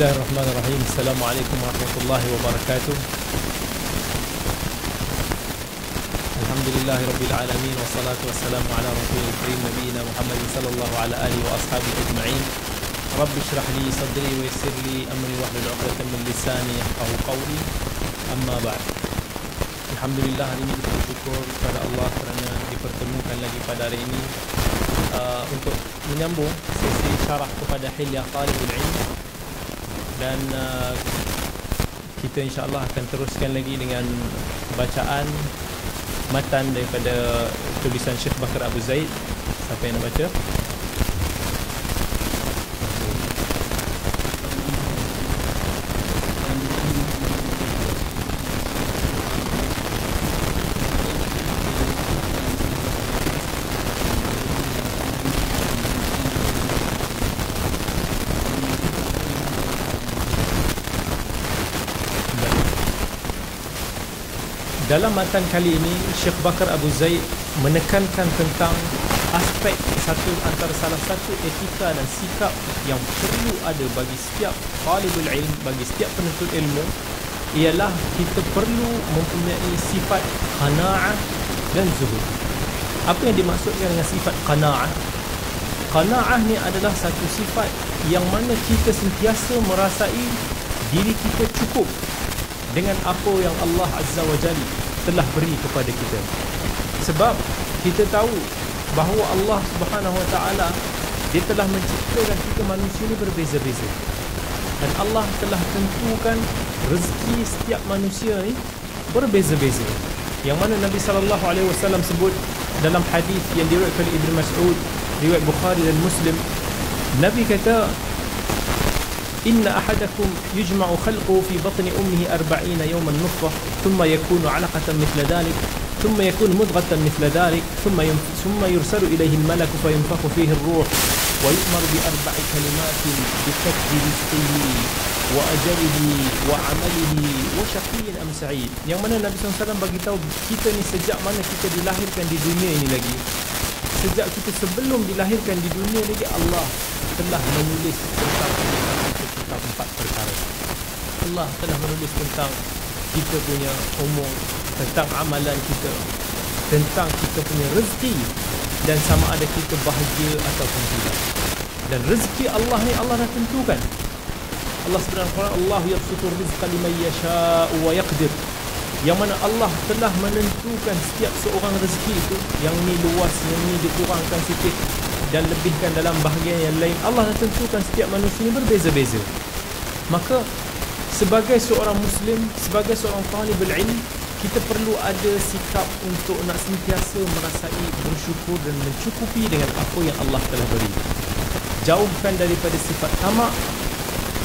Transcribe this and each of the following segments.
Bismillahirrahmanirrahim. Assalamualaikum warahmatullahi wabarakatuh. Alhamdulillahi rabbil alamin wassalatu wassalamu ala rasulil karim nabiyina Muhammadin sallallahu ala alihi wa ashabihi ajma'in. Rabbi shrah li sadri wa yassir li amri wahlul 'uqdatam min lisani yafqahu qawli. Amma ba'd. Alhamdulillah hari ini kita bersyukur kepada Allah kerana dipertemukan lagi pada hari ini uh, untuk menyambung sesi syarah kepada Hilyah Talibul Ilm dan uh, kita insyaAllah akan teruskan lagi dengan bacaan matan daripada tulisan Syekh Bakar Abu Zaid. Siapa yang nak baca Dalam matan kali ini Syekh Bakar Abu Zaid menekankan tentang aspek satu antara salah satu etika dan sikap yang perlu ada bagi setiap talibul ilm, bagi setiap penuntut ilmu ialah kita perlu mempunyai sifat qanaah dan zuhud. Apa yang dimaksudkan dengan sifat qanaah? Qanaah ni adalah satu sifat yang mana kita sentiasa merasai diri kita cukup dengan apa yang Allah Azza wa Jalla telah beri kepada kita. Sebab kita tahu bahawa Allah Subhanahu wa taala dia telah menciptakan kita manusia ini berbeza-beza. Dan Allah telah tentukan rezeki setiap manusia ni berbeza-beza. Yang mana Nabi sallallahu alaihi wasallam sebut dalam hadis yang diriwayatkan oleh Ibnu Mas'ud, riwayat Bukhari dan Muslim, Nabi kata إن أحدكم يجمع خلقه في بطن أمه أربعين يوما نطفة ثم يكون علقة مثل ذلك ثم يكون مضغة مثل ذلك ثم ثم يرسل إليه الملك فينفخ فيه الروح ويؤمر بأربع كلمات بكتب رزقه وأجله وعمله وشقي أم سعيد. yang mana Nabi SAW bagi tahu kita ni sejak mana kita dilahirkan di dunia ini lagi sejak kita sebelum dilahirkan di dunia lagi Allah telah menulis tentang tentang empat perkara. Allah telah menulis tentang kita punya umur, tentang amalan kita, tentang kita punya rezeki dan sama ada kita bahagia ataupun tidak. Dan rezeki Allah ni Allah dah tentukan. Allah Subhanahu Quran Allah yabsutu rizqa liman yasha'u wa yaqdir. Yang mana Allah telah menentukan setiap seorang rezeki itu yang ni luas, yang ni dikurangkan sikit dan lebihkan dalam bahagian yang lain Allah dah tentukan setiap manusia ini berbeza-beza maka sebagai seorang muslim sebagai seorang talibul ilm kita perlu ada sikap untuk nak sentiasa merasai bersyukur dan mencukupi dengan apa yang Allah telah beri jauhkan daripada sifat tamak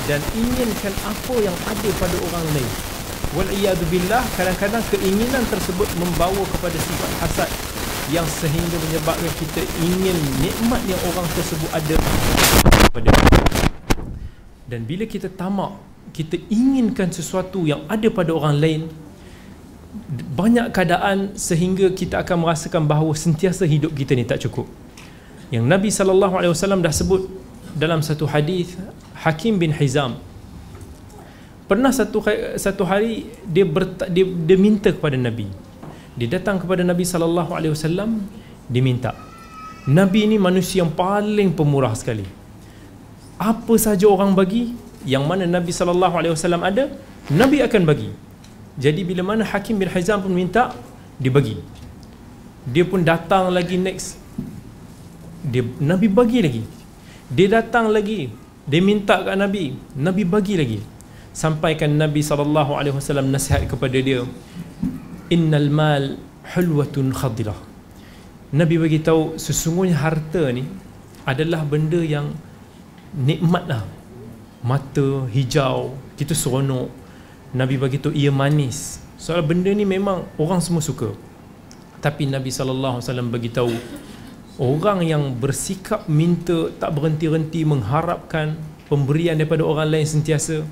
dan inginkan apa yang ada pada orang lain Wal'iyadu kadang-kadang keinginan tersebut membawa kepada sifat hasad yang sehingga menyebabkan kita ingin nikmat yang orang tersebut ada pada kita. Dan bila kita tamak, kita inginkan sesuatu yang ada pada orang lain, banyak keadaan sehingga kita akan merasakan bahawa sentiasa hidup kita ni tak cukup. Yang Nabi sallallahu alaihi wasallam dah sebut dalam satu hadis Hakim bin Hizam. Pernah satu satu hari dia, berta, dia dia minta kepada Nabi. Dia datang kepada Nabi sallallahu alaihi wasallam diminta Nabi ini manusia yang paling pemurah sekali apa saja orang bagi yang mana Nabi sallallahu alaihi wasallam ada Nabi akan bagi. Jadi bila mana Hakim bin Hizam pun minta dia bagi dia pun datang lagi next. Dia Nabi bagi lagi. Dia datang lagi. Dia minta kat Nabi. Nabi bagi lagi. Sampaikan Nabi sallallahu alaihi wasallam nasihat kepada dia. Innal mal hulwatun khadilah. Nabi bagi tahu sesungguhnya harta ni adalah benda yang nikmat lah mata hijau kita seronok Nabi bagi tahu ia manis soal benda ni memang orang semua suka tapi Nabi wasallam bagi tahu orang yang bersikap minta tak berhenti-henti mengharapkan pemberian daripada orang lain sentiasa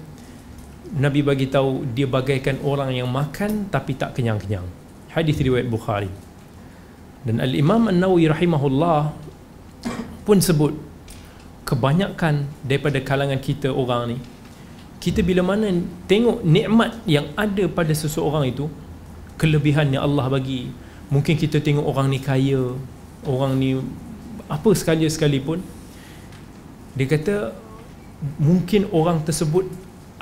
Nabi bagi tahu dia bagaikan orang yang makan tapi tak kenyang-kenyang. Hadis riwayat Bukhari. Dan Al-Imam An-Nawawi rahimahullah pun sebut kebanyakan daripada kalangan kita orang ni kita bila mana tengok nikmat yang ada pada seseorang itu kelebihan yang Allah bagi. Mungkin kita tengok orang ni kaya orang ni apa sekali sekalipun dia kata mungkin orang tersebut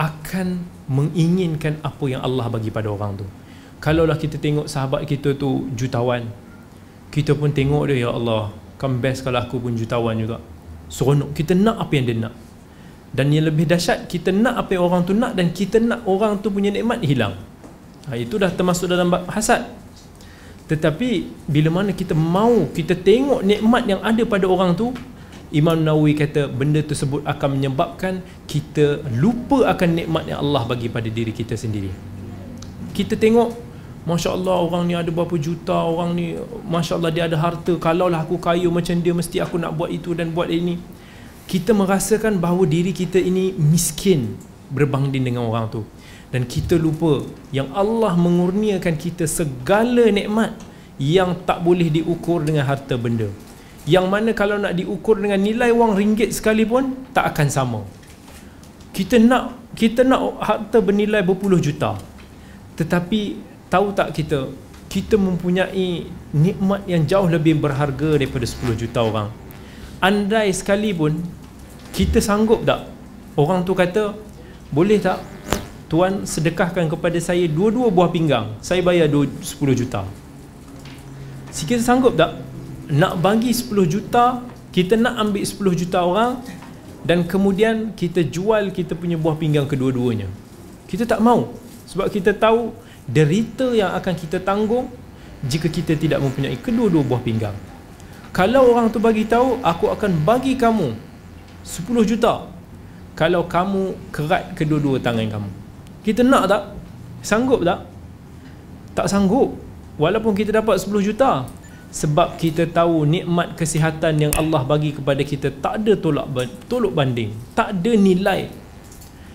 akan menginginkan apa yang Allah bagi pada orang tu. Kalaulah kita tengok sahabat kita tu jutawan kita pun tengok dia ya Allah kan best kalau aku pun jutawan juga seronok. Kita nak apa yang dia nak. Dan yang lebih dahsyat kita nak apa yang orang tu nak dan kita nak orang tu punya nikmat hilang. Ha, itu dah termasuk dalam hasad. Tetapi bila mana kita mau kita tengok nikmat yang ada pada orang tu Imam Nawawi kata benda tersebut akan menyebabkan kita lupa akan nikmat yang Allah bagi pada diri kita sendiri. Kita tengok Masya Allah orang ni ada berapa juta Orang ni Masya Allah dia ada harta. Kalaulah aku kaya macam dia Mesti aku nak buat itu dan buat ini. Kita merasakan bahawa diri kita ini miskin berbanding dengan orang tu. Dan kita lupa yang Allah mengurniakan kita segala nikmat yang tak boleh diukur dengan harta benda. Yang mana kalau nak diukur dengan nilai wang ringgit sekalipun tak akan sama. Kita nak kita nak harta bernilai berpuluh juta. Tetapi tahu tak kita? Kita mempunyai nikmat yang jauh lebih berharga daripada 10 juta orang. Andai sekalipun kita sanggup tak? Orang tu kata boleh tak tuan sedekahkan kepada saya dua-dua buah pinggang? Saya bayar 10 juta. Si kita sanggup tak? Nak bagi 10 juta kita nak ambil 10 juta orang dan kemudian kita jual kita punya buah pinggang kedua-duanya. Kita tak mau sebab kita tahu derita yang akan kita tanggung jika kita tidak mempunyai kedua-dua buah pinggang. Kalau orang tu bagi tahu aku akan bagi kamu 10 juta. Kalau kamu kerat kedua-dua tangan kamu. Kita nak tak? sanggup tak? tak sanggup. Walaupun kita dapat 10 juta sebab kita tahu nikmat kesihatan yang Allah bagi kepada kita tak ada tolak tolak banding tak ada nilai.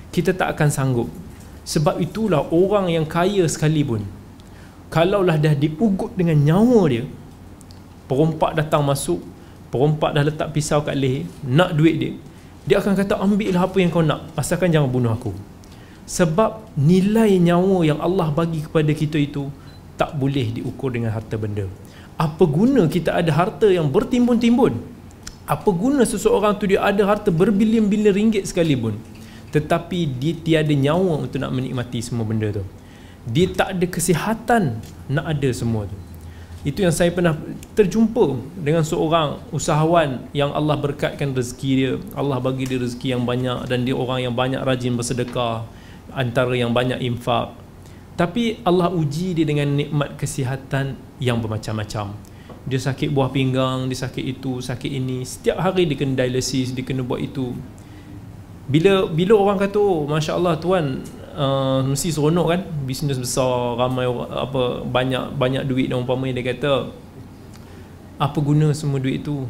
Kita tak akan sanggup sebab itulah orang yang kaya sekalipun kalaulah dah diugut dengan nyawa dia perompak datang masuk perompak dah letak pisau kat leher nak duit dia dia akan kata ambillah apa yang kau nak asalkan jangan bunuh aku. Sebab nilai nyawa yang Allah bagi kepada kita itu tak boleh diukur dengan harta benda. Apa guna kita ada harta yang bertimbun-timbun? Apa guna seseorang tu dia ada harta berbilion-bilion ringgit sekalipun tetapi dia tiada nyawa untuk nak menikmati semua benda tu. Dia tak ada kesihatan nak ada semua tu. Itu yang saya pernah terjumpa dengan seorang usahawan yang Allah berkatkan rezeki dia. Allah bagi dia rezeki yang banyak dan dia orang yang banyak rajin bersedekah antara yang banyak infak. Tapi Allah uji dia dengan nikmat kesihatan yang bermacam-macam. Dia sakit buah pinggang dia sakit itu sakit ini. Setiap hari dia kena dialisis dia kena buat itu bila bila orang kata oh masya Allah tuan uh, mesti seronok kan? Bisnes besar ramai apa banyak banyak duit dan umpamanya dia kata apa guna semua duit itu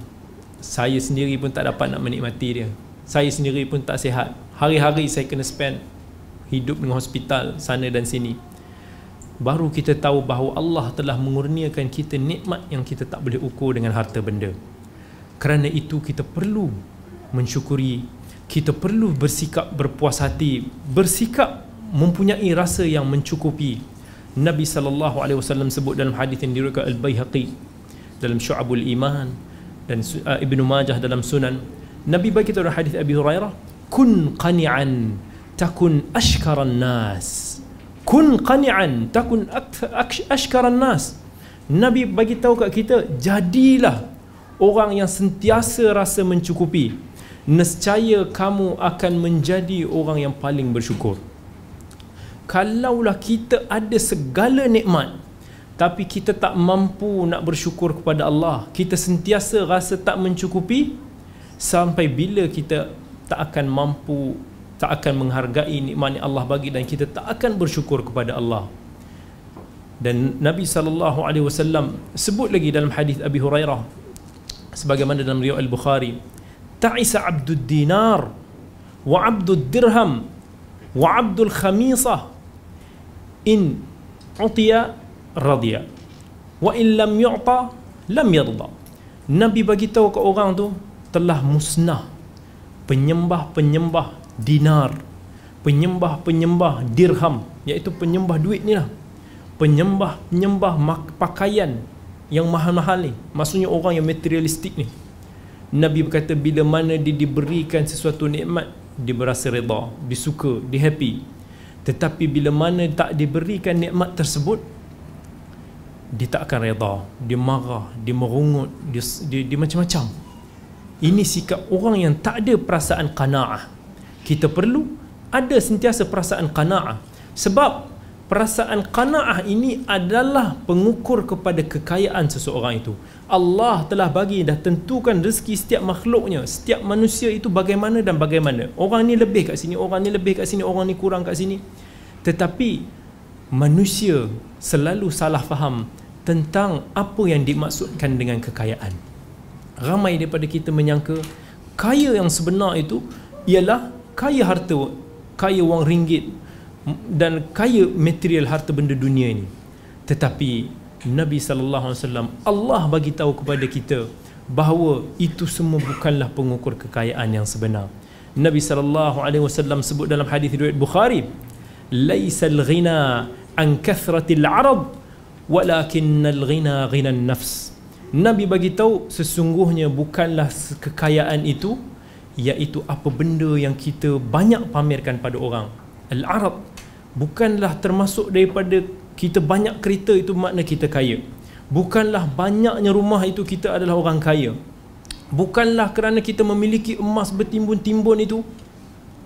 saya sendiri pun tak dapat nak menikmati dia. Saya sendiri pun tak sihat. Hari-hari saya kena spend hidup dengan hospital sana dan sini. Baru kita tahu bahawa Allah telah mengurniakan kita nikmat yang kita tak boleh ukur dengan harta benda. Kerana itu kita perlu mensyukuri kita perlu bersikap berpuas hati bersikap mempunyai rasa yang mencukupi. Nabi sallallahu alaihi wasallam sebut dalam hadis yang diriwayatkan Al-Baihaqi dalam Syu'abul Iman dan uh, Ibnu Majah dalam Sunan. Nabi bagi dalam hadis Abi Hurairah kun qani'an takun ashkaran nas. Kun qani'an takun ashkaran nas. Nabi bagi tahu kat kita jadilah orang yang sentiasa rasa mencukupi nescaya kamu akan menjadi orang yang paling bersyukur. Kalaulah kita ada segala nikmat tapi kita tak mampu nak bersyukur kepada Allah kita sentiasa rasa tak mencukupi sampai bila kita tak akan mampu tak akan menghargai nikmat yang Allah bagi dan kita tak akan bersyukur kepada Allah. Dan Nabi sallallahu alaihi wasallam sebut lagi dalam hadis Abi Hurairah sebagaimana dalam riwayat Al-Bukhari ta'isa 'abdud dinar wa 'abdud dirham wa 'abdul khamisah in utiya radiya wa in lam yu'ta lam yarda nabi bagi tahu ke orang tu telah musnah penyembah-penyembah dinar penyembah-penyembah dirham iaitu penyembah duit ni lah. Penyembah-penyembah pakaian yang mahal-mahal ni maksudnya orang yang materialistik ni Nabi berkata bila mana dia diberikan sesuatu nikmat dia berasa reda dia suka dia happy. Tetapi bila mana tak diberikan nikmat tersebut dia tak akan reda dia marah dia merungut dia, dia, dia macam-macam. Ini sikap orang yang tak ada perasaan qanaah. Kita perlu ada sentiasa perasaan qanaah. Sebab perasaan qanaah ini adalah pengukur kepada kekayaan seseorang itu Allah telah bagi dah tentukan rezeki setiap makhluknya. Setiap manusia itu bagaimana dan bagaimana. Orang ni lebih kat sini orang ni lebih kat sini orang ni kurang kat sini. Tetapi manusia selalu salah faham tentang apa yang dimaksudkan dengan kekayaan. Ramai daripada kita menyangka kaya yang sebenar itu ialah kaya harta kaya wang ringgit dan kaya material harta benda dunia ini. Tetapi Nabi sallallahu alaihi wasallam Allah bagi tahu kepada kita bahawa itu semua bukanlah pengukur kekayaan yang sebenar. Nabi sallallahu alaihi wasallam sebut dalam hadis riwayat Bukhari laisal ghina an kathratil arad walakinnal ghina ghina nafs. Nabi bagi tahu sesungguhnya bukanlah kekayaan itu iaitu apa benda yang kita banyak pamerkan pada orang. Al-arab bukanlah termasuk daripada kita banyak kereta itu makna kita kaya. Bukanlah banyaknya rumah itu kita adalah orang kaya. Bukanlah kerana kita memiliki emas bertimbun-timbun itu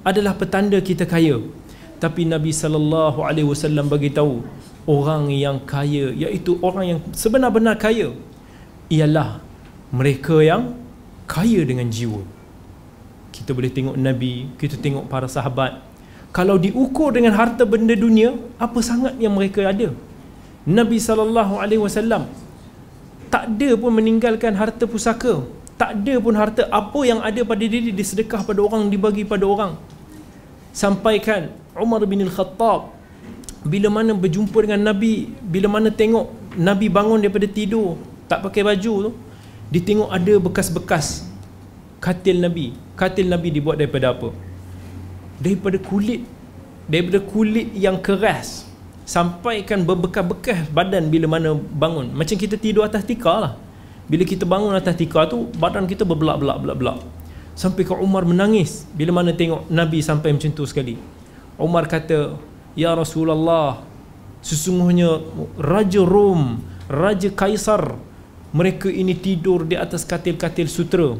adalah petanda kita kaya. Tapi Nabi sallallahu alaihi wasallam bagi tahu orang yang kaya iaitu orang yang sebenar-benar kaya ialah mereka yang kaya dengan jiwa. Kita boleh tengok Nabi kita tengok para sahabat kalau diukur dengan harta benda dunia apa sangat yang mereka ada? Nabi saw tak ada pun meninggalkan harta pusaka. Tak ada pun harta apa yang ada pada diri disedekah pada orang dibagi pada orang. Sampaikan Umar bin Al-Khattab bila mana berjumpa dengan Nabi bila mana tengok Nabi bangun daripada tidur tak pakai baju tu dia tengok ada bekas-bekas katil Nabi. Katil Nabi dibuat daripada apa daripada kulit daripada kulit yang keras sampaikan berbekas-bekas badan bila mana bangun. Macam kita tidur atas tikar lah. Bila kita bangun atas tikar tu badan kita berbelak-belak belak-belak sampai ke Umar menangis bila mana tengok Nabi sampai macam tu sekali. Umar kata Ya Rasulullah sesungguhnya Raja Rom Raja Kaisar mereka ini tidur di atas katil-katil sutra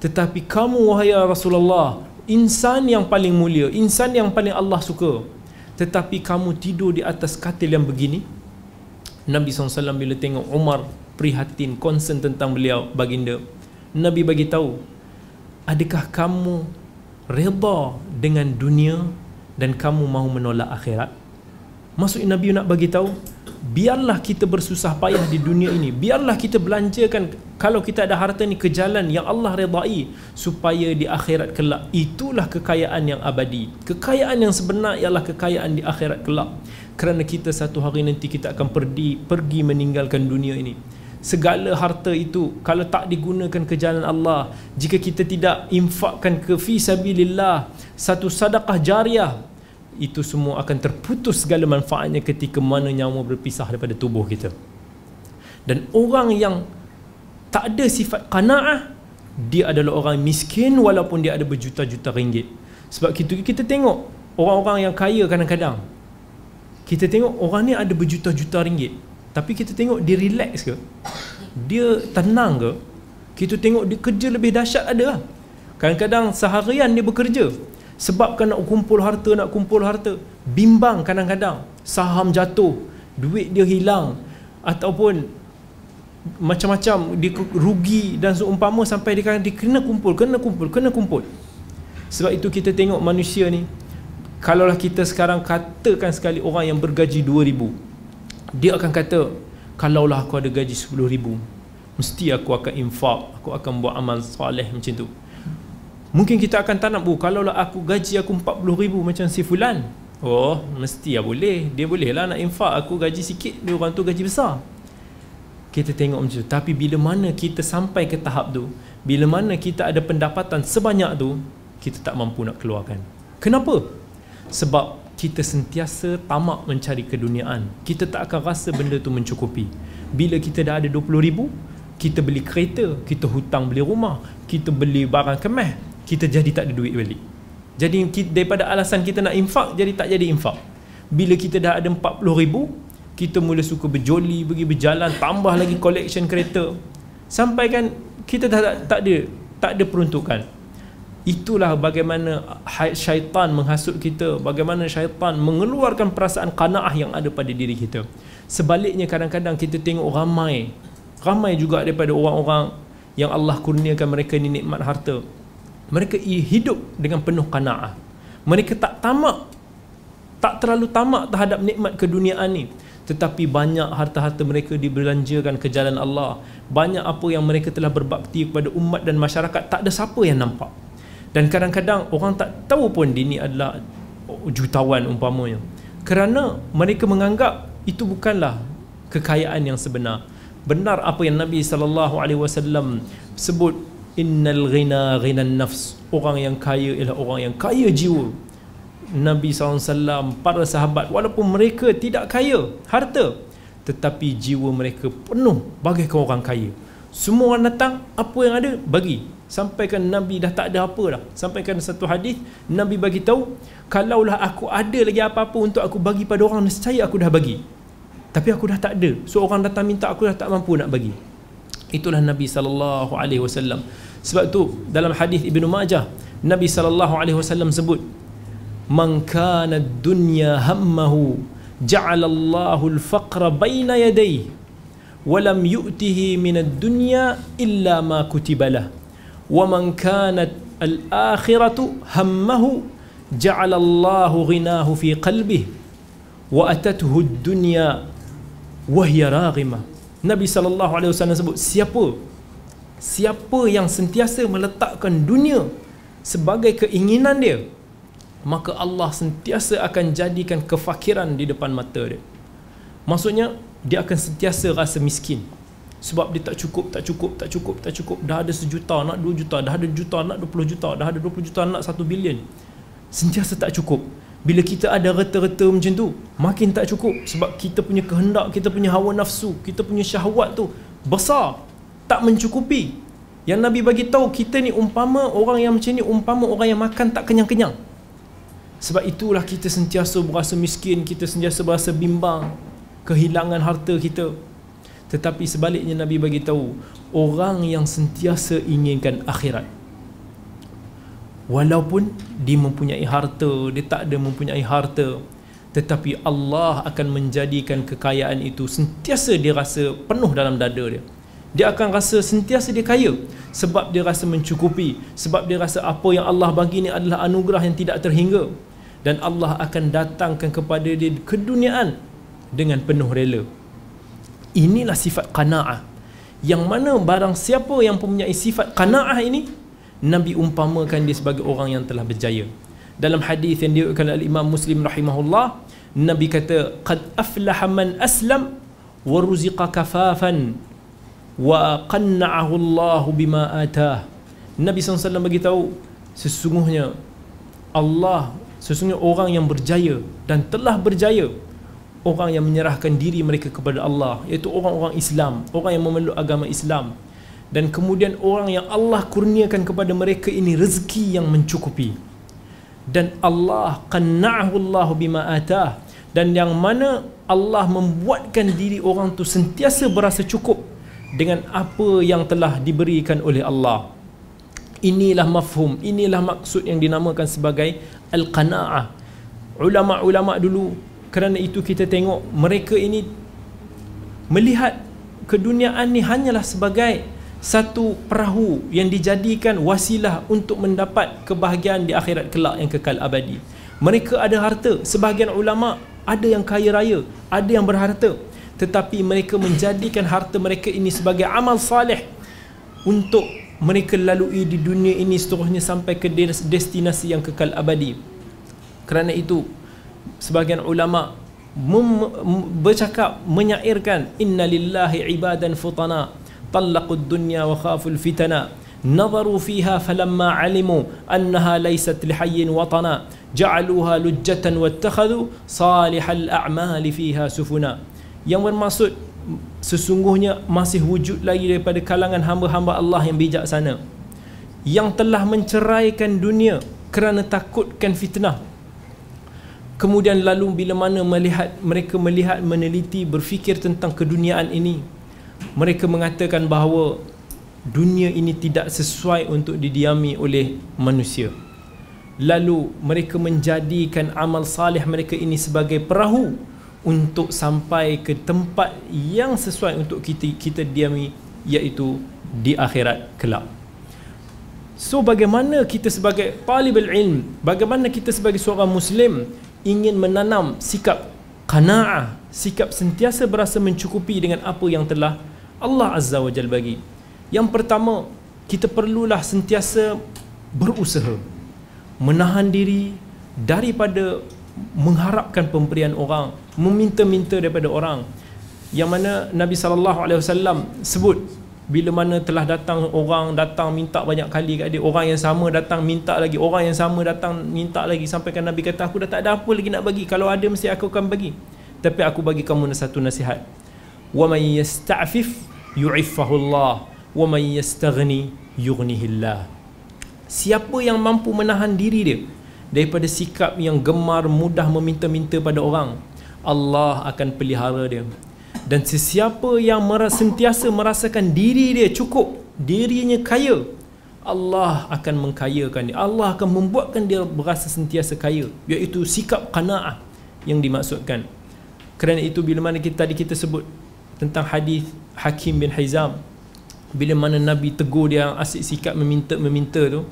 tetapi kamu wahai Rasulullah insan yang paling mulia, insan yang paling Allah suka. Tetapi kamu tidur di atas katil yang begini. Nabi SAW bila tengok Umar prihatin, concern tentang beliau, baginda. Nabi bagi tahu, adakah kamu reda dengan dunia dan kamu mahu menolak akhirat? Maksud Nabi nak bagi tahu, biarlah kita bersusah payah di dunia ini. Biarlah kita belanjakan kalau kita ada harta ni ke jalan yang Allah redai supaya di akhirat kelak. Itulah kekayaan yang abadi. Kekayaan yang sebenar ialah kekayaan di akhirat kelak. Kerana kita satu hari nanti kita akan pergi pergi meninggalkan dunia ini. Segala harta itu kalau tak digunakan ke jalan Allah jika kita tidak infakkan ke fi sabilillah satu sedekah jariah itu semua akan terputus segala manfaatnya ketika mana nyawa berpisah daripada tubuh kita. Dan orang yang tak ada sifat qanaah dia adalah orang miskin walaupun dia ada berjuta-juta ringgit. Sebab kita kita tengok orang-orang yang kaya kadang-kadang. Kita tengok orang ni ada berjuta-juta ringgit. Tapi kita tengok dia relax ke? Dia tenang ke? Kita tengok dia kerja lebih dahsyat ada lah kadang-kadang seharian dia bekerja sebab kan nak kumpul harta nak kumpul harta. Bimbang kadang-kadang. Saham jatuh. Duit dia hilang. Ataupun macam-macam. Dia rugi dan seumpama sampai dia kena kumpul kena kumpul kena kumpul. Sebab itu kita tengok manusia ni kalaulah kita sekarang katakan sekali orang yang bergaji 2000 dia akan kata kalaulah aku ada gaji 10000 mesti aku akan infak aku akan buat amal soleh macam tu Mungkin kita akan tanam, oh kalau lah aku gaji aku 40 ribu macam si Fulan. Oh, mesti ya boleh. Dia boleh lah nak infak. Aku gaji sikit, dia orang tu gaji besar. Kita tengok macam tu. Tapi bila mana kita sampai ke tahap tu, bila mana kita ada pendapatan sebanyak tu, kita tak mampu nak keluarkan. Kenapa? sebab kita sentiasa tamak mencari keduniaan kita tak akan rasa benda tu mencukupi bila kita dah ada 20 ribu kita beli kereta kita hutang beli rumah kita beli barang kemah kita jadi tak ada duit balik. Jadi daripada alasan kita nak infak jadi tak jadi infak. Bila kita dah ada 40 ribu kita mula suka berjoli pergi berjalan tambah lagi collection kereta. Sampai kan kita dah tak, tak ada tak ada peruntukan. Itulah bagaimana syaitan menghasut kita bagaimana syaitan mengeluarkan perasaan qanaah yang ada pada diri kita. Sebaliknya kadang-kadang kita tengok ramai ramai juga daripada orang-orang yang Allah kurniakan mereka ni nikmat harta mereka hidup dengan penuh qanaah. Mereka tak tamak tak terlalu tamak terhadap nikmat keduniaan ni. Tetapi banyak harta-harta mereka dibelanjakan ke jalan Allah. Banyak apa yang mereka telah berbakti kepada umat dan masyarakat tak ada siapa yang nampak. Dan kadang-kadang orang tak tahu pun dia ni adalah jutawan umpamanya. Kerana mereka menganggap itu bukanlah kekayaan yang sebenar. Benar apa yang Nabi sallallahu alaihi wasallam sebut innal ghina ghinan nafs. Orang yang kaya ialah orang yang kaya jiwa. Nabi SAW, para sahabat walaupun mereka tidak kaya harta tetapi jiwa mereka penuh bagaikan orang kaya. Semua orang datang apa yang ada bagi. Sampaikan Nabi dah tak ada apa dah. Sampaikan satu hadis Nabi bagi tahu kalaulah aku ada lagi apa-apa untuk aku bagi pada orang nescaya aku dah bagi. Tapi aku dah tak ada. So orang datang minta aku dah tak mampu nak bagi itulah Nabi sallallahu alaihi wasallam. Sebab tu dalam hadis Ibnu Majah Nabi sallallahu alaihi wasallam sebut man kana dunya hammahu ja'ala Allahu al-faqra baina yadayhi wa lam yu'tihi min ad-dunya illa ma kutiba lah. Wa man kanat al-akhiratu hammahu ja'ala Allahu ghinahu fi qalbihi wa atathu ad-dunya wa hiya raghimah Nabi sallallahu alaihi wasallam sebut siapa siapa yang sentiasa meletakkan dunia sebagai keinginan dia maka Allah sentiasa akan jadikan kefakiran di depan mata dia maksudnya dia akan sentiasa rasa miskin sebab dia tak cukup, tak cukup, tak cukup, tak cukup. Dah ada sejuta, nak dua juta. Dah ada juta, nak dua puluh juta. Dah ada dua puluh juta, nak satu bilion. Sentiasa tak cukup. Bila kita ada reta-reta macam tu, makin tak cukup. Sebab kita punya kehendak, kita punya hawa nafsu, kita punya syahwat tu besar. Tak mencukupi. Yang Nabi bagi tahu kita ni umpama orang yang macam ni umpama orang yang makan tak kenyang-kenyang. Sebab itulah kita sentiasa berasa miskin, kita sentiasa berasa bimbang, kehilangan harta kita, tetapi sebaliknya Nabi bagi tahu orang yang sentiasa inginkan akhirat. Walaupun dia mempunyai harta, dia tak ada mempunyai harta, tetapi Allah akan menjadikan kekayaan itu sentiasa dia rasa penuh dalam dada dia. Dia akan rasa sentiasa dia kaya sebab dia rasa mencukupi, sebab dia rasa apa yang Allah bagi ni adalah anugerah yang tidak terhingga dan Allah akan datangkan kepada dia keduniaan dengan penuh rela. Inilah sifat qanaah. Yang mana barang siapa yang mempunyai sifat qanaah ini Nabi umpamakan dia sebagai orang yang telah berjaya. Dalam hadis yang diriwayatkan oleh Imam Muslim rahimahullah, Nabi kata, "Qad aflaha man aslam wa ruziqa kafafan wa qanna'ahu Allah bima atah." Nabi SAW bagi tahu sesungguhnya Allah sesungguhnya orang yang berjaya dan telah berjaya orang yang menyerahkan diri mereka kepada Allah iaitu orang-orang Islam orang yang memeluk agama Islam dan kemudian orang yang Allah kurniakan kepada mereka ini rezeki yang mencukupi. Dan Allah qanna'ahu Allah bima atah. Dan yang mana Allah membuatkan diri orang tu sentiasa berasa cukup dengan apa yang telah diberikan oleh Allah. Inilah mafhum inilah maksud yang dinamakan sebagai al-qana'ah. Ulama-ulama dulu kerana itu kita tengok mereka ini melihat keduniaan ni hanyalah sebagai satu perahu yang dijadikan wasilah untuk mendapat kebahagiaan di akhirat kelak yang kekal abadi. Mereka ada harta, sebahagian ulama ada yang kaya raya, ada yang berharta, tetapi mereka menjadikan harta mereka ini sebagai amal salih untuk mereka lalui di dunia ini seterusnya sampai ke destinasi yang kekal abadi. Kerana itu sebagian ulama bercakap menyairkan inna lillahi ibadan futana talaqud dunya wa khaful fitana نظروا فيها فلما علموا أنها ليست لحي وطنا جعلوها لجة واتخذوا صالح الأعمال فيها سفنا yang bermaksud sesungguhnya masih wujud lagi daripada kalangan hamba-hamba Allah yang bijaksana yang telah menceraikan dunia kerana takutkan fitnah kemudian lalu bila mana melihat mereka melihat meneliti berfikir tentang keduniaan ini mereka mengatakan bahawa dunia ini tidak sesuai untuk didiami oleh manusia. Lalu mereka menjadikan amal salih mereka ini sebagai perahu untuk sampai ke tempat yang sesuai untuk kita kita diami iaitu di akhirat kelak. So bagaimana kita sebagai talibul ilm, bagaimana kita sebagai seorang muslim ingin menanam sikap qanaah, sikap sentiasa berasa mencukupi dengan apa yang telah Allah Azza wa Jal bagi. Yang pertama, kita perlulah sentiasa berusaha menahan diri daripada mengharapkan pemberian orang, meminta-minta daripada orang. Yang mana Nabi wasallam sebut bila mana telah datang orang datang minta banyak kali kat dia orang yang sama datang minta lagi orang yang sama datang minta lagi sampai kan Nabi kata aku dah tak ada apa lagi nak bagi kalau ada mesti aku akan bagi tapi aku bagi kamu satu nasihat yasta'fif yu'iffahu Allah. Wa may yastaghni yughnihi Allah. Siapa yang mampu menahan diri dia daripada sikap yang gemar mudah meminta-minta pada orang Allah akan pelihara dia. Dan sesiapa yang merasa, sentiasa merasakan diri dia cukup dirinya kaya Allah akan mengkayakan dia. Allah akan membuatkan dia berasa sentiasa kaya iaitu sikap qanaah yang dimaksudkan. Kerana itu bila mana kita tadi kita sebut tentang hadis Hakim bin Hizam bila mana Nabi tegur dia asyik sikap meminta-meminta tu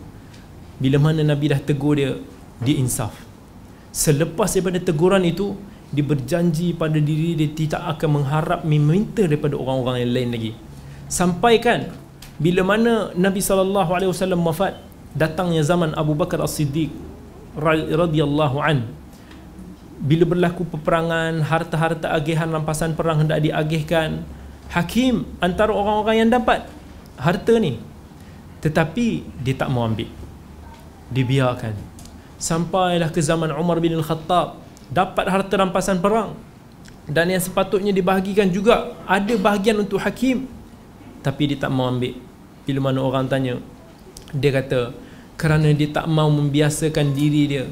bila mana Nabi dah tegur dia dia insaf. Selepas daripada teguran itu dia berjanji pada diri dia tidak akan mengharap meminta daripada orang-orang yang lain lagi. Sampai kan bila mana Nabi wasallam wafat datangnya zaman Abu Bakar As-Siddiq radhiyallahu an bila berlaku peperangan harta-harta agihan rampasan perang hendak diagihkan hakim antara orang-orang yang dapat harta ni. Tetapi dia tak mau ambil. Dibiarkan sampailah ke zaman Umar bin Al-Khattab dapat harta rampasan perang. Dan yang sepatutnya dibahagikan juga ada bahagian untuk hakim. Tapi dia tak mau ambil. Bila mana orang tanya dia kata kerana dia tak mau membiasakan diri dia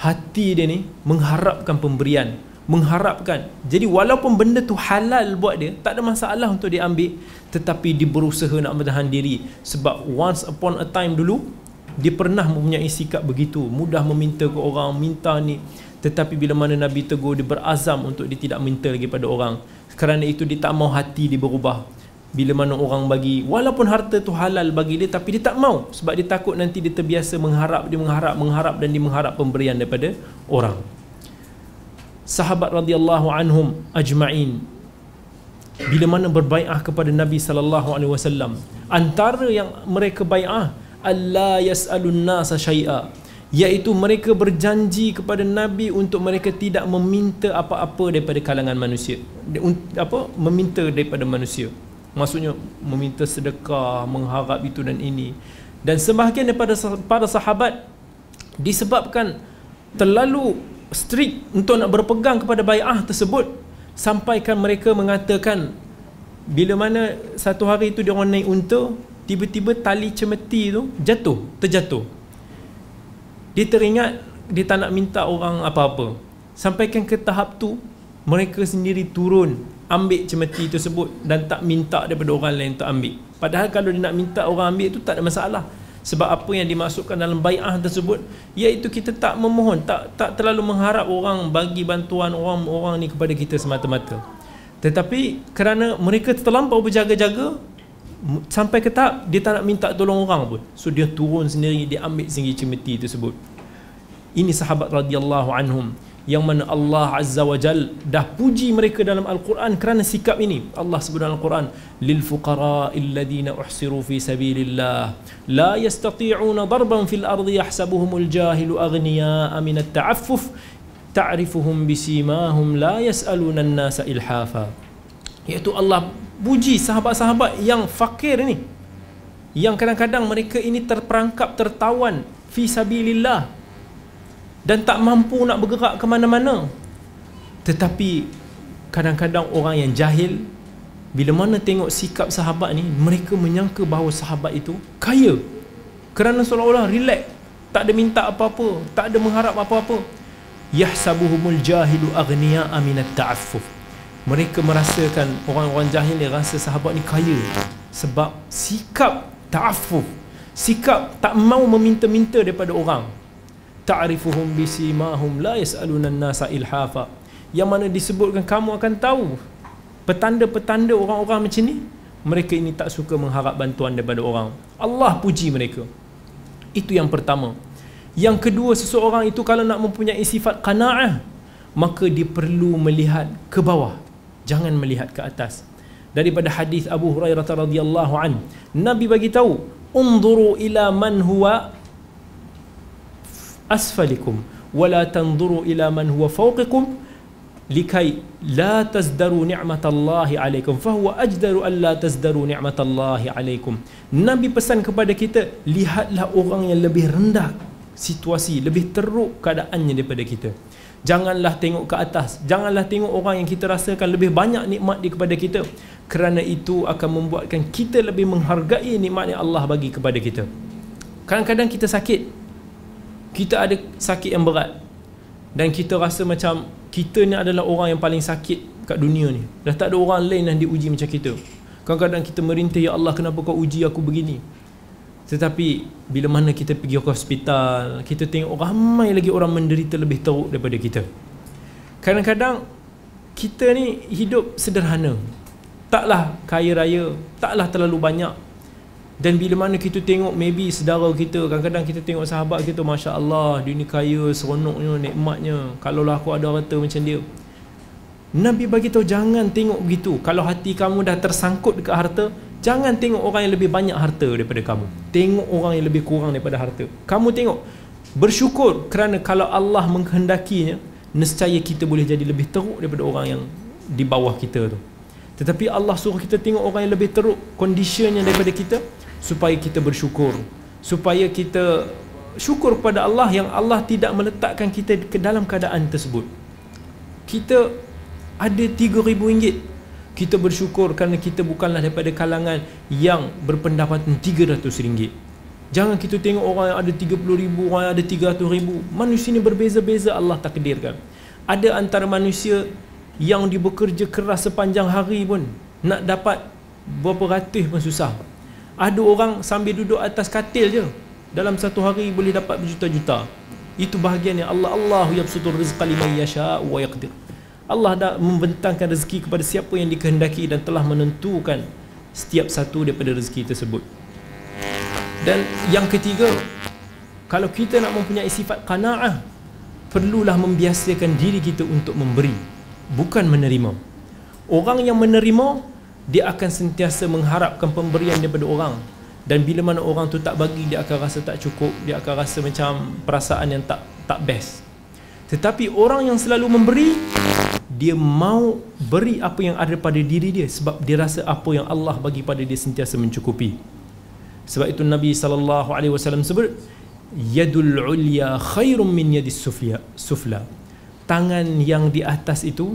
hati dia ni mengharapkan pemberian mengharapkan. Jadi walaupun benda tu halal buat dia tak ada masalah untuk dia ambil tetapi dia berusaha nak menahan diri. Sebab once upon a time dulu dia pernah mempunyai sikap begitu. Mudah meminta ke orang minta ni. Tetapi bila mana Nabi tegur dia berazam untuk dia tidak minta lagi pada orang. Kerana itu dia tak mau hati dia berubah bila mana orang bagi walaupun harta tu halal bagi dia tapi dia tak mau. Sebab dia takut nanti dia terbiasa mengharap dia mengharap mengharap dan dia mengharap pemberian daripada orang. Sahabat radhiyallahu anhum ajma'in bila mana berbaiah kepada Nabi sallallahu alaihi wasallam antara yang mereka baiah Allah yas'alun nasa syai'a iaitu mereka berjanji kepada nabi untuk mereka tidak meminta apa-apa daripada kalangan manusia. Apa meminta daripada manusia maksudnya meminta sedekah mengharap itu dan ini. Dan sebahagian daripada para sahabat disebabkan terlalu strict untuk nak berpegang kepada bai'ah tersebut sampaikan mereka mengatakan bila mana satu hari itu dia orang naik unta tiba-tiba tali cemeti tu jatuh terjatuh. Dia teringat dia tak nak minta orang apa-apa. Sampaikan ke tahap tu mereka sendiri turun ambil cemeti tersebut dan tak minta daripada orang lain untuk ambil. Padahal kalau dia nak minta orang ambil tu tak ada masalah. Sebab apa yang dimasukkan dalam bai'ah tersebut? Iaitu kita tak memohon tak tak terlalu mengharap orang bagi bantuan orang-orang ni kepada kita semata-mata. Tetapi kerana mereka terlampau berjaga-jaga sampai ke tahap dia tak nak minta tolong orang pun. So dia turun sendiri dia ambil sendiri cemeti tersebut. Ini sahabat radhiyallahu anhum yang mana Allah Azza wa Jal dah puji mereka dalam Al-Quran kerana sikap ini. Allah sebut dalam Al-Quran lil fuqara alladhina uhsiru fi sabilillah la yastati'una darban fil ardi yahsabuhumul jahilu aghniya'a min at-ta'affuf ta'rifuhum bisimahum la yas'aluna an-nasa ilhafa. Iaitu Allah puji sahabat-sahabat yang fakir ni yang kadang-kadang mereka ini terperangkap tertawan fi sabilillah dan tak mampu nak bergerak ke mana-mana. Tetapi kadang-kadang orang yang jahil bila mana tengok sikap sahabat ni mereka menyangka bahawa sahabat itu kaya. Kerana seolah-olah relax tak ada minta apa-apa tak ada mengharap apa-apa. Yahsabuhumul jahilu aghniya aminat ta'affuf. Mereka merasakan orang-orang jahil ni rasa sahabat ni kaya. Sebab sikap ta'affuf sikap tak mau meminta-minta daripada orang ta'rifuhum bisimahum la yas'aluna an-nasa ilhafa. Yang mana disebutkan kamu akan tahu petanda-petanda orang-orang macam ni mereka ini tak suka mengharap bantuan daripada orang. Allah puji mereka. Itu yang pertama. Yang kedua seseorang itu kalau nak mempunyai sifat qanaah maka dia perlu melihat ke bawah. Jangan melihat ke atas. Daripada hadis Abu Hurairah radhiyallahu an Nabi bagi tahu unzuru ila man huwa asfalikum wala tanzuru ila man huwa fawqikum likai la tazdaru ni'matallahi alaikum fahuwa ajdaru an la tazdaru ni'matallahi alaikum. Nabi pesan kepada kita lihatlah orang yang lebih rendah situasi lebih teruk keadaannya daripada kita. Janganlah tengok ke atas Janganlah tengok orang yang kita rasakan Lebih banyak nikmat di kepada kita Kerana itu akan membuatkan kita lebih menghargai nikmat yang Allah bagi kepada kita. Kadang-kadang kita sakit Kita ada sakit yang berat Dan kita rasa macam Kita ni adalah orang yang paling sakit kat dunia ni Dah tak ada orang lain yang diuji macam kita Kadang-kadang kita merintih Ya Allah kenapa kau uji aku begini tetapi bila mana kita pergi ke hospital, kita tengok ramai lagi orang menderita lebih teruk daripada kita. Kadang-kadang kita ni hidup sederhana. Taklah kaya raya, taklah terlalu banyak. Dan bila mana kita tengok maybe saudara kita, kadang-kadang kita tengok sahabat kita, Masya Allah, dia ni kaya, seronoknya, nikmatnya. Kalaulah aku ada harta macam dia. Nabi bagi tahu jangan tengok begitu. Kalau hati kamu dah tersangkut dekat harta, Jangan tengok orang yang lebih banyak harta daripada kamu. Tengok orang yang lebih kurang daripada harta. Kamu tengok bersyukur kerana kalau Allah menghendakinya, nescaya kita boleh jadi lebih teruk daripada orang yang di bawah kita tu. Tetapi Allah suruh kita tengok orang yang lebih teruk conditionnya daripada kita supaya kita bersyukur. Supaya kita syukur kepada Allah yang Allah tidak meletakkan kita ke dalam keadaan tersebut. Kita ada RM3,000. Kita bersyukur kerana kita bukanlah daripada kalangan yang berpendapatan RM300. Jangan kita tengok orang yang ada RM30,000 orang yang ada RM300,000 manusia ni berbeza-beza Allah takdirkan. Ada antara manusia yang dia bekerja keras sepanjang hari pun nak dapat berapa ratus pun susah ada orang sambil duduk atas katil je dalam satu hari boleh dapat berjuta-juta itu bahagian yang Allah Allah yabsutur rizqa liman yasha wa yaqdir Allah dah membentangkan rezeki kepada siapa yang dikehendaki dan telah menentukan setiap satu daripada rezeki tersebut. Dan yang ketiga, kalau kita nak mempunyai sifat qanaah, perlulah membiasakan diri kita untuk memberi, bukan menerima. Orang yang menerima, dia akan sentiasa mengharapkan pemberian daripada orang. Dan bila mana orang tu tak bagi, dia akan rasa tak cukup, dia akan rasa macam perasaan yang tak tak best. Tetapi orang yang selalu memberi, dia mau beri apa yang ada pada diri dia sebab dia rasa apa yang Allah bagi pada dia sentiasa mencukupi. Sebab itu Nabi sallallahu alaihi wasallam sebut yadul ulya khairum min yadis sufla sufla. Tangan yang di atas itu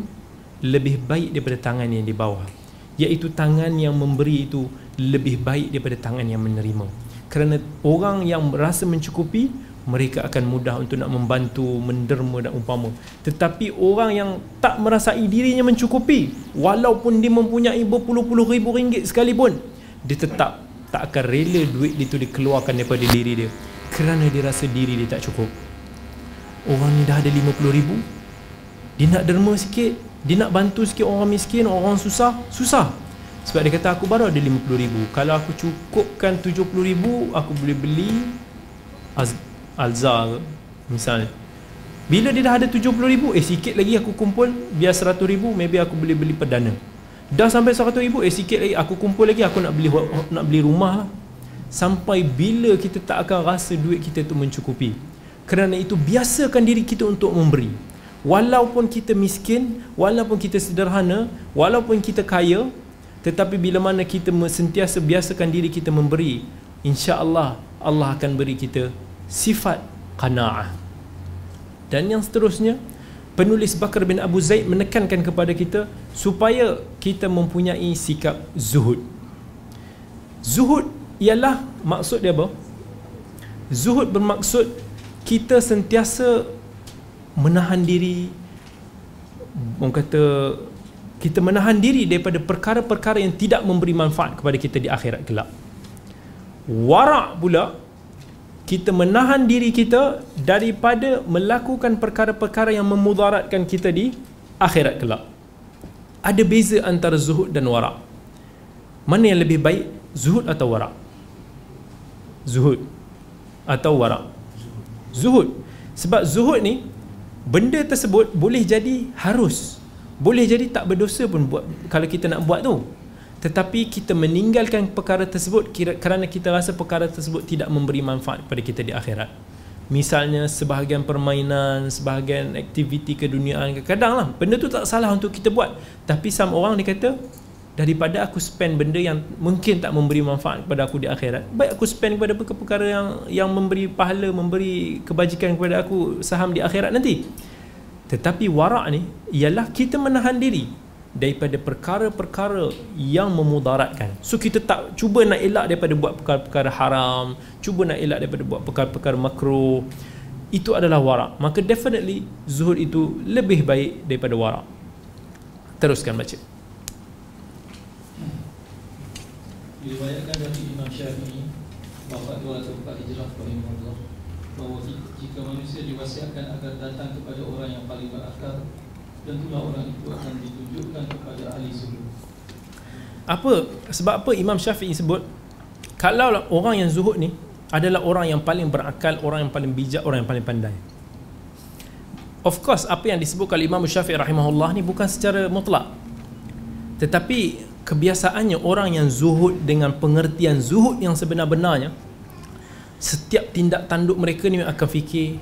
lebih baik daripada tangan yang di bawah. Iaitu tangan yang memberi itu lebih baik daripada tangan yang menerima. Kerana orang yang merasa mencukupi mereka akan mudah untuk nak membantu, menderma dan umpama. Tetapi orang yang tak merasai dirinya mencukupi, walaupun dia mempunyai berpuluh-puluh ribu ringgit sekalipun, dia tetap tak akan rela duit itu dikeluarkan daripada diri dia. Kerana dia rasa diri dia tak cukup. Orang ni dah ada 50 ribu, dia nak derma sikit, dia nak bantu sikit orang miskin, orang susah, susah. Sebab dia kata aku baru ada 50 ribu. Kalau aku cukupkan 70 ribu, aku boleh beli Alza misalnya bila dia dah ada 70 ribu eh sikit lagi aku kumpul biar 100 ribu maybe aku boleh beli perdana. Dah sampai 100 ribu eh sikit lagi aku kumpul lagi aku nak beli nak beli rumah lah. Sampai bila kita tak akan rasa duit kita tu mencukupi? Kerana itu biasakan diri kita untuk memberi walaupun kita miskin walaupun kita sederhana walaupun kita kaya tetapi bila mana kita sentiasa biasakan diri kita memberi insya-Allah Allah akan beri kita sifat qanaah. Dan yang seterusnya penulis Bakar bin Abu Zaid menekankan kepada kita supaya kita mempunyai sikap zuhud. Zuhud ialah maksud dia apa? Zuhud bermaksud kita sentiasa menahan diri orang kata kita menahan diri daripada perkara-perkara yang tidak memberi manfaat kepada kita di akhirat kelak. Warak pula kita menahan diri kita daripada melakukan perkara-perkara yang memudaratkan kita di akhirat kelak. Ada beza antara zuhud dan warak. Mana yang lebih baik zuhud atau warak? Zuhud atau warak? Zuhud. Sebab zuhud ni benda tersebut boleh jadi harus. Boleh jadi tak berdosa pun buat kalau kita nak buat tu. Tetapi kita meninggalkan perkara tersebut kerana kita rasa perkara tersebut tidak memberi manfaat kepada kita di akhirat. Misalnya sebahagian permainan sebahagian aktiviti keduniaan kadang lah benda tu tak salah untuk kita buat. Tapi some orang dia kata daripada aku spend benda yang mungkin tak memberi manfaat kepada aku di akhirat. Baik aku spend kepada perkara yang yang memberi pahala memberi kebajikan kepada aku saham di akhirat nanti. Tetapi warak ni ialah kita menahan diri daripada perkara-perkara yang memudaratkan. So kita tak cuba nak elak daripada buat perkara-perkara haram cuba nak elak daripada buat perkara-perkara makruh itu adalah warak. Maka definitely zuhud itu lebih baik daripada warak. Teruskan baca diriwayatkan dari Imam Syafi'i bapa dua atau empat hijrah rahimahullah bahawa jika manusia diwasiatkan agar datang kepada orang yang paling berakal tentulah orang itu akan ditunjukkan kepada ahli surga. Apa sebab apa Imam Syafi'i sebut kalau orang yang zuhud ni adalah orang yang paling berakal orang yang paling bijak orang yang paling pandai. Of course apa yang disebut oleh Imam Syafi'i rahimahullah ni bukan secara mutlak. Tetapi kebiasaannya orang yang zuhud dengan pengertian zuhud yang sebenar-benarnya setiap tindak tanduk mereka ni akan fikir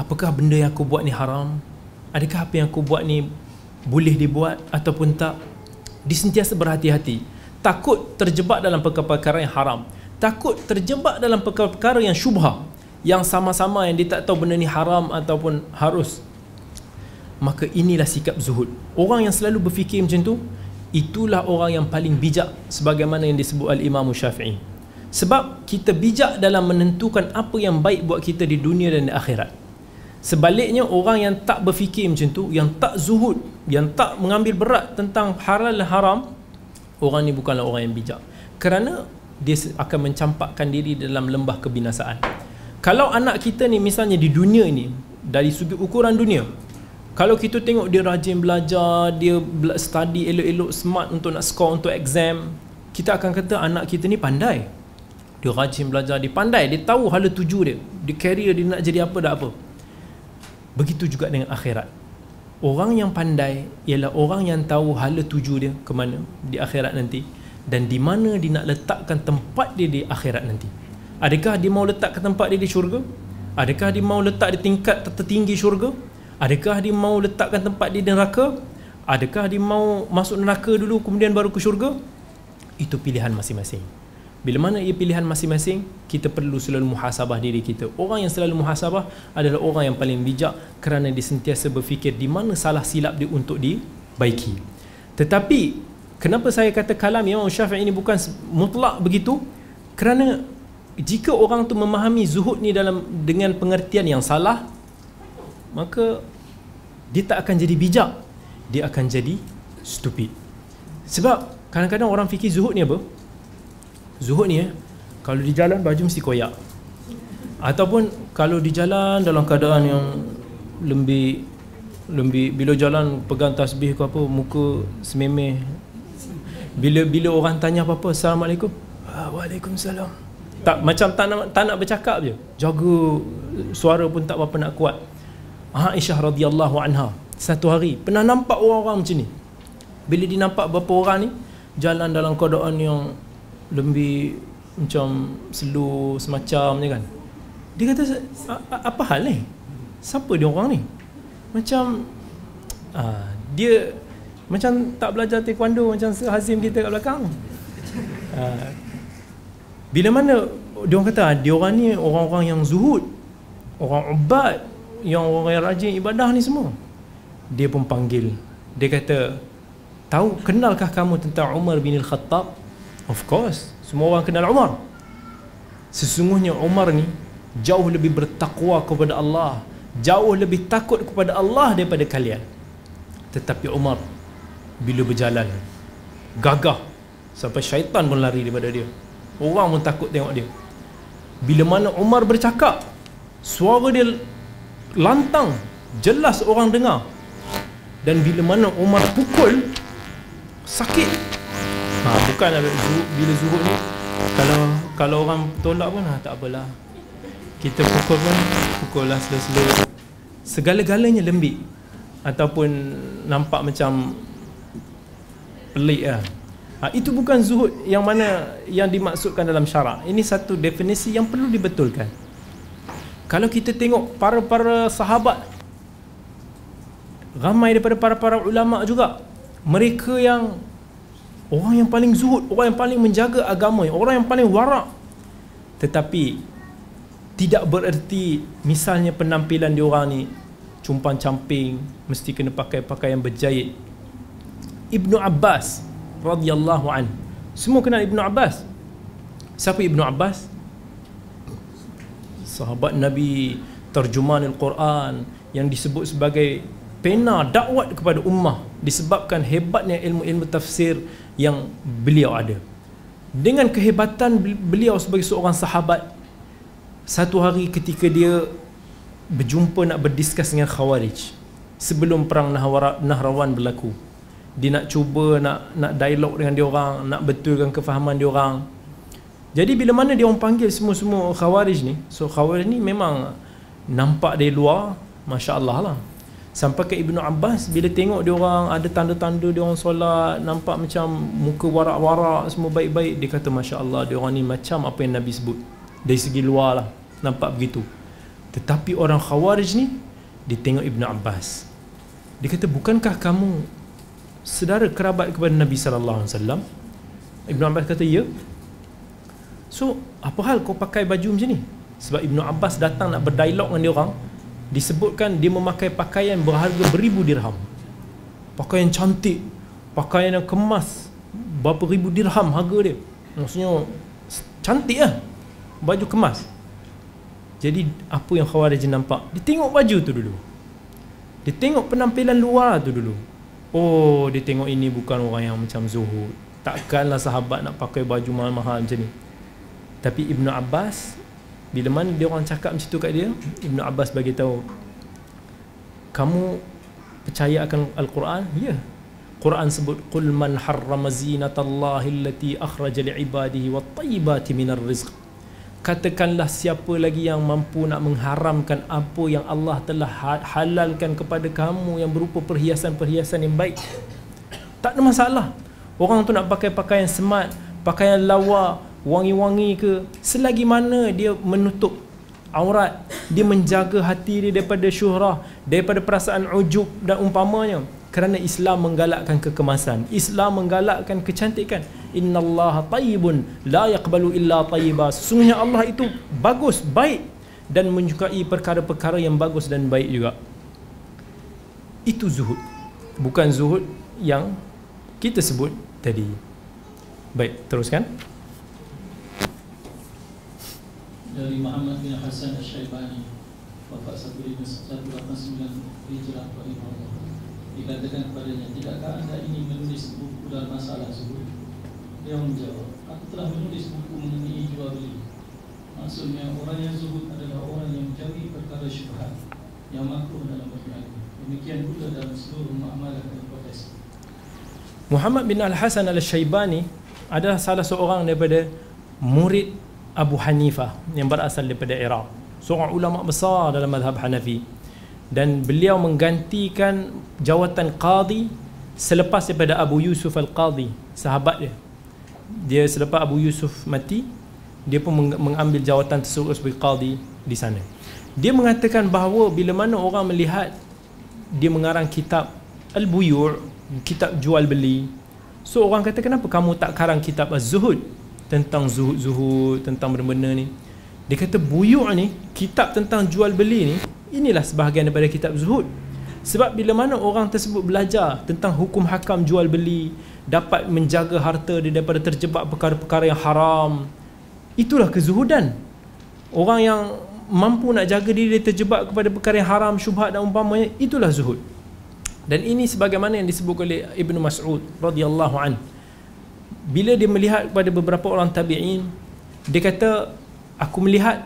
apakah benda yang aku buat ni haram? Adakah apa yang aku buat ni boleh dibuat ataupun tak? Disentiasa berhati-hati. Takut terjebak dalam perkara-perkara yang haram. Takut terjebak dalam perkara-perkara yang syubha yang sama-sama yang dia tak tahu benda ni haram ataupun harus. Maka inilah sikap zuhud. Orang yang selalu berfikir macam tu itulah orang yang paling bijak sebagaimana yang disebut oleh Imam Syafi'i. Sebab kita bijak dalam menentukan apa yang baik buat kita di dunia dan di akhirat. Sebaliknya orang yang tak berfikir macam tu yang tak zuhud yang tak mengambil berat tentang halal haram orang ni bukanlah orang yang bijak. Kerana dia akan mencampakkan diri dalam lembah kebinasaan. Kalau anak kita ni misalnya di dunia ini dari segi ukuran dunia kalau kita tengok dia rajin belajar dia study elok-elok smart untuk nak score untuk exam kita akan kata anak kita ni pandai. Dia rajin belajar dia pandai. Dia tahu hala tuju dia. Dia career dia nak jadi apa dah apa. Begitu juga dengan akhirat. Orang yang pandai ialah orang yang tahu hala tuju dia ke mana di akhirat nanti dan di mana dia nak letakkan tempat dia di akhirat nanti. Adakah dia mau letakkan tempat dia di syurga? Adakah dia mau letak di tingkat tertinggi syurga Adakah dia mau letakkan tempat dia di neraka? Adakah dia mau masuk neraka dulu kemudian baru ke syurga? Itu pilihan masing-masing. Bila mana ia pilihan masing-masing, kita perlu selalu muhasabah diri kita. Orang yang selalu muhasabah adalah orang yang paling bijak kerana dia sentiasa berfikir di mana salah silap dia untuk dibaiki. Tetapi, kenapa saya kata kalam Imam Syafi'i ini bukan mutlak begitu? Kerana jika orang tu memahami zuhud ni dalam dengan pengertian yang salah, maka dia tak akan jadi bijak dia akan jadi stupid. Sebab kadang-kadang orang fikir zuhud ni apa? Zuhud ni eh kalau di jalan baju mesti koyak. Ataupun kalau di jalan dalam keadaan yang lembik lembik bila jalan pegang tasbih ke apa muka sememeh. Bila bila orang tanya apa-apa assalamualaikum. Ah, waalaikumsalam. Tak macam tak nak, tak nak bercakap je. Jaga suara pun tak apa nak kuat Aisyah radhiyallahu anha. Satu hari pernah nampak orang-orang macam ni? Bila dia nampak beberapa orang ni jalan dalam keadaan yang lebih macam slow semacam ni kan? Dia kata apa hal ni? Siapa dia orang ni? Macam uh, dia macam tak belajar taekwondo macam Hazim kita kat belakang. Uh, bila mana dia orang kata ah, dia orang ni orang-orang yang zuhud orang ubat yang orang yang rajin ibadah ni semua dia pun panggil. Dia kata tahu kenalkah kamu tentang Umar bin Al-Khattab? Of course semua orang kenal Umar. Sesungguhnya Umar ni jauh lebih bertakwa kepada Allah jauh lebih takut kepada Allah daripada kalian. Tetapi Umar bila berjalan gagah. Sampai syaitan pun lari daripada dia. Orang pun takut tengok dia. Bila mana Umar bercakap suara dia lantang jelas orang dengar. Dan bila mana Umar pukul sakit. Ha, bukan bila zuhud ni kalau kalau orang tolak pun ha, tak apalah. Kita pukul pun pukul lah slow-slow segala-galanya lembik. Ataupun nampak macam pelik lah ha, itu bukan zuhud yang mana yang dimaksudkan dalam syarak. Ini satu definisi yang perlu dibetulkan kalau kita tengok para-para sahabat ramai daripada para-para ulama juga mereka yang orang yang paling zuhud orang yang paling menjaga agama orang yang paling warak. Tetapi tidak bererti misalnya penampilan dia orang ni cumpan camping mesti kena pakai pakaian berjahit. Ibnu Abbas radhiyallahu an. Semua kenal Ibnu Abbas? Siapa Ibnu Abbas sahabat Nabi terjemahan Al-Quran yang disebut sebagai pena dakwat kepada ummah disebabkan hebatnya ilmu-ilmu tafsir yang beliau ada. Dengan kehebatan beliau sebagai seorang sahabat satu hari ketika dia berjumpa nak berdiskus dengan Khawarij sebelum perang Nahrawan berlaku dia nak cuba nak nak dialog dengan dia orang nak betulkan kefahaman dia orang jadi bila mana dia orang panggil semua-semua Khawarij ni so Khawarij ni memang nampak dari luar masya-Allah lah. Sampai ke Ibnu Abbas bila tengok dia orang ada tanda-tanda dia orang solat nampak macam muka warak-warak semua baik-baik dia kata masya-Allah dia orang ni macam apa yang Nabi sebut. Dari segi luar lah nampak begitu. Tetapi orang Khawarij ni dia tengok Ibnu Abbas. Dia kata bukankah kamu saudara kerabat kepada Nabi wasallam? Ibnu Abbas kata ya so apa hal kau pakai baju macam ni? Sebab Ibnu Abbas datang nak berdialog dengan dia orang disebutkan dia memakai pakaian berharga beribu dirham. Pakaian cantik pakaian yang kemas berapa ribu dirham harga dia? Maksudnya cantik lah baju kemas. Jadi apa yang Khawarij nampak? Dia tengok baju tu dulu. Dia tengok penampilan luar tu dulu. Oh dia tengok ini bukan orang yang macam zuhud. Takkanlah sahabat nak pakai baju mahal-mahal macam ni tapi Ibnu Abbas bila mana dia orang cakap macam tu kat dia Ibnu Abbas bagi tahu kamu percaya akan Al-Quran? Ya. Quran sebut qul man harrama zinatallahi allati akhraja li'ibadihi wat tayyibati minar rizq. Katakanlah siapa lagi yang mampu nak mengharamkan apa yang Allah telah ha-, halalkan kepada kamu yang berupa perhiasan-perhiasan yang baik. Tak ada masalah. Orang tu nak pakai pakaian smart pakaian lawa wangi-wangi ke selagi mana dia menutup aurat dia menjaga hati dia daripada syuhrah daripada perasaan ujub dan umpamanya. Kerana Islam menggalakkan kekemasan. Islam menggalakkan kecantikan. Innallaha tayyibun la yaqbalu illa tayyiba. Sesungguhnya Allah itu bagus baik dan menyukai perkara-perkara yang bagus dan baik juga. Itu zuhud. Bukan zuhud yang kita sebut tadi. Baik teruskan dari Muhammad bin Hasan Al-Syaibani wafat 1989 Hijrah rahimahullah dikatakan kepadanya tidakkah anda ini menulis buku dalam masalah tersebut? Dia menjawab aku telah menulis buku mengenai jual beli. Maksudnya orang yang zuhud adalah orang yang menjauhi perkara syubhat yang makruh dalam berniaga demikian pula dalam seluruh muamalah dan profesi Muhammad bin Al-Hasan Al-Syaibani adalah salah seorang daripada murid Abu Hanifah yang berasal daripada Iraq. Seorang ulama besar dalam mazhab Hanafi. Dan beliau menggantikan jawatan qadi selepas daripada Abu Yusuf Al-Qadi sahabat dia. Dia selepas Abu Yusuf mati dia pun mengambil jawatan tersebut sebagai qadi di sana. Dia mengatakan bahawa bila mana orang melihat dia mengarang kitab Al-Buyu' kitab jual beli so orang kata kenapa kamu tak karang kitab Az-Zuhud tentang zuhud-zuhud tentang benda-benda ni. Dia kata buyuk ni kitab tentang jual beli ni inilah sebahagian daripada kitab zuhud. Sebab bila mana orang tersebut belajar tentang hukum hakam jual beli dapat menjaga harta dia daripada terjebak perkara-perkara yang haram itulah kezuhudan. Orang yang mampu nak jaga diri dia terjebak kepada perkara yang haram syubhat dan umpamanya itulah zuhud. Dan ini sebagaimana yang disebut oleh Ibnu Mas'ud radhiyallahu an bila dia melihat kepada beberapa orang tabi'in dia kata aku melihat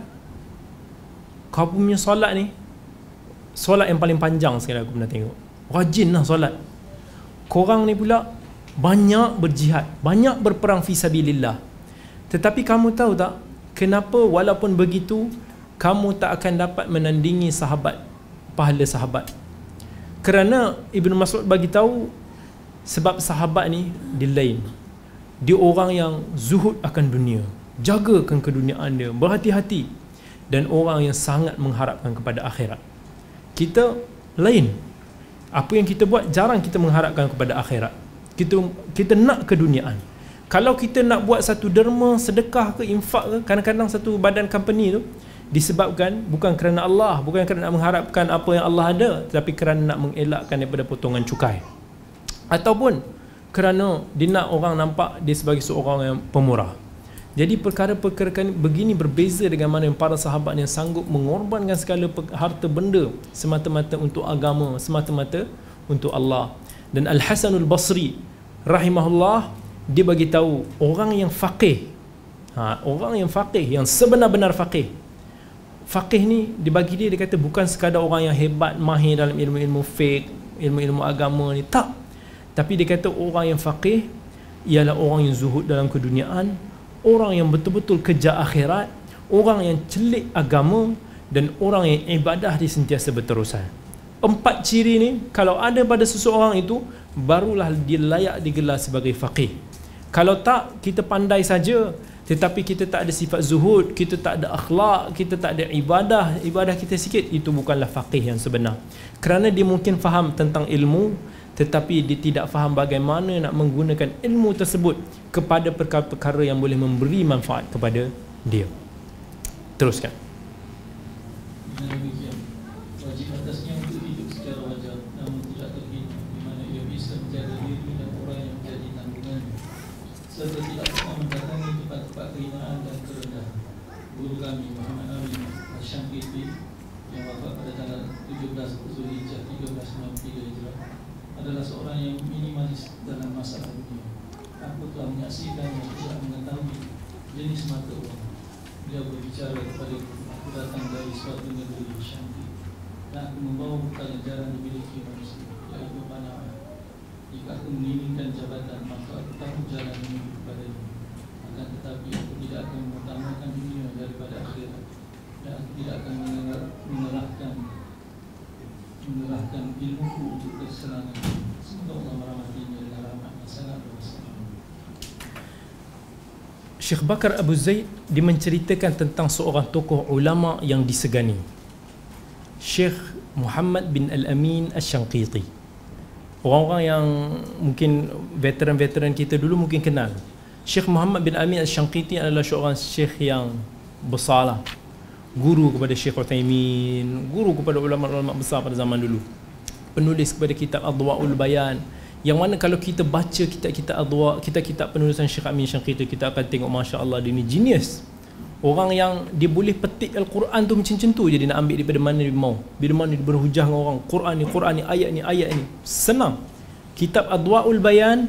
kau punya solat ni solat yang paling panjang sekali aku pernah tengok. Rajin lah solat. Korang ni pula banyak berjihad banyak berperang fi sabilillah. Tetapi kamu tahu tak kenapa walaupun begitu kamu tak akan dapat menandingi sahabat pahala sahabat? Kerana Ibnu Mas'ud bagi tahu sebab sahabat ni dia lain dia orang yang zuhud akan dunia. Jagakan keduniaan dia. Berhati-hati. Dan orang yang sangat mengharapkan kepada akhirat. Kita lain. Apa yang kita buat jarang kita mengharapkan kepada akhirat. Kita kita nak keduniaan. Kalau kita nak buat satu derma sedekah ke infak ke kadang-kadang satu badan company tu disebabkan bukan kerana Allah bukan kerana nak mengharapkan apa yang Allah ada tetapi kerana nak mengelakkan daripada potongan cukai. Ataupun kerana dia nak orang nampak dia sebagai seorang yang pemurah jadi perkara-perkara begini berbeza dengan mana yang para sahabat yang sanggup mengorbankan segala harta benda semata-mata untuk agama, semata-mata untuk Allah. Dan Al-Hasanul Basri rahimahullah dia bagi tahu orang yang faqih. Ha, orang yang faqih yang sebenar-benar faqih. Faqih ni dibagi dia dia kata bukan sekadar orang yang hebat mahir dalam ilmu-ilmu fiqh, ilmu-ilmu agama ni tak. Tapi dia kata orang yang faqih ialah orang yang zuhud dalam keduniaan, orang yang betul-betul kejar akhirat, orang yang celik agama dan orang yang ibadah di sentiasa berterusan. Empat ciri ni kalau ada pada seseorang itu barulah dia layak digelar sebagai faqih. Kalau tak kita pandai saja tetapi kita tak ada sifat zuhud, kita tak ada akhlak, kita tak ada ibadah, ibadah kita sikit itu bukanlah faqih yang sebenar. Kerana dia mungkin faham tentang ilmu tetapi dia tidak faham bagaimana nak menggunakan ilmu tersebut kepada perkara-perkara yang boleh memberi manfaat kepada dia. Teruskan. Wajib atasnya untuk hidup secara wajar namun tidak terhina di mana ia bisa menjaga diri dan orang yang menjadi tanggungan serta tidak pernah mendatangi tempat-tempat kehinaan dan kerendahan. Guru kami Muhammad Amin Al-Syankiti yang wafat pada tanggal 17 Zulhijjah 1393 Hijrah adalah seorang yang minimalis dalam masalah dunia. Aku telah menyaksikan yang tidak mengetahui jenis mata uang. Dia berbicara kepada aku datang dari suatu negeri Shanti dan aku membawa bekal yang jarang dimiliki manusia, yaitu panah. Jika aku menginginkan jabatan, maka aku tahu jalan menuju kepadanya. Akan tetapi aku tidak akan mengutamakan dunia daripada akhirat. Dan aku tidak akan mengerahkan menyerahkan ilmuku untuk kesenangan. Semoga Allah merahmatinya dengan rahmat yang sangat besar Syekh Bakar Abu Zaid dia menceritakan tentang seorang tokoh ulama yang disegani. Syekh Muhammad bin Al-Amin Al-Shanqiti orang-orang yang mungkin veteran-veteran kita dulu mungkin kenal. Syekh Muhammad bin Al-Amin Al-Shanqiti adalah seorang syekh yang besar lah guru kepada Syekh Uthaymin, guru kepada ulama-ulama besar pada zaman dulu. Penulis kepada kitab Adwa'ul Bayan yang mana kalau kita baca kitab-kitab Adwa, kitab-kitab penulisan Syekh Amin Syangkita kita akan tengok masya-Allah dia ni genius. Orang yang dia boleh petik Al-Quran tu macam-macam tu je dia nak ambil daripada mana dia mau. Bila mana dia berhujah dengan orang, Quran ni, Quran ni, ayat ni, ayat ni. Senang. Kitab Adwa'ul Bayan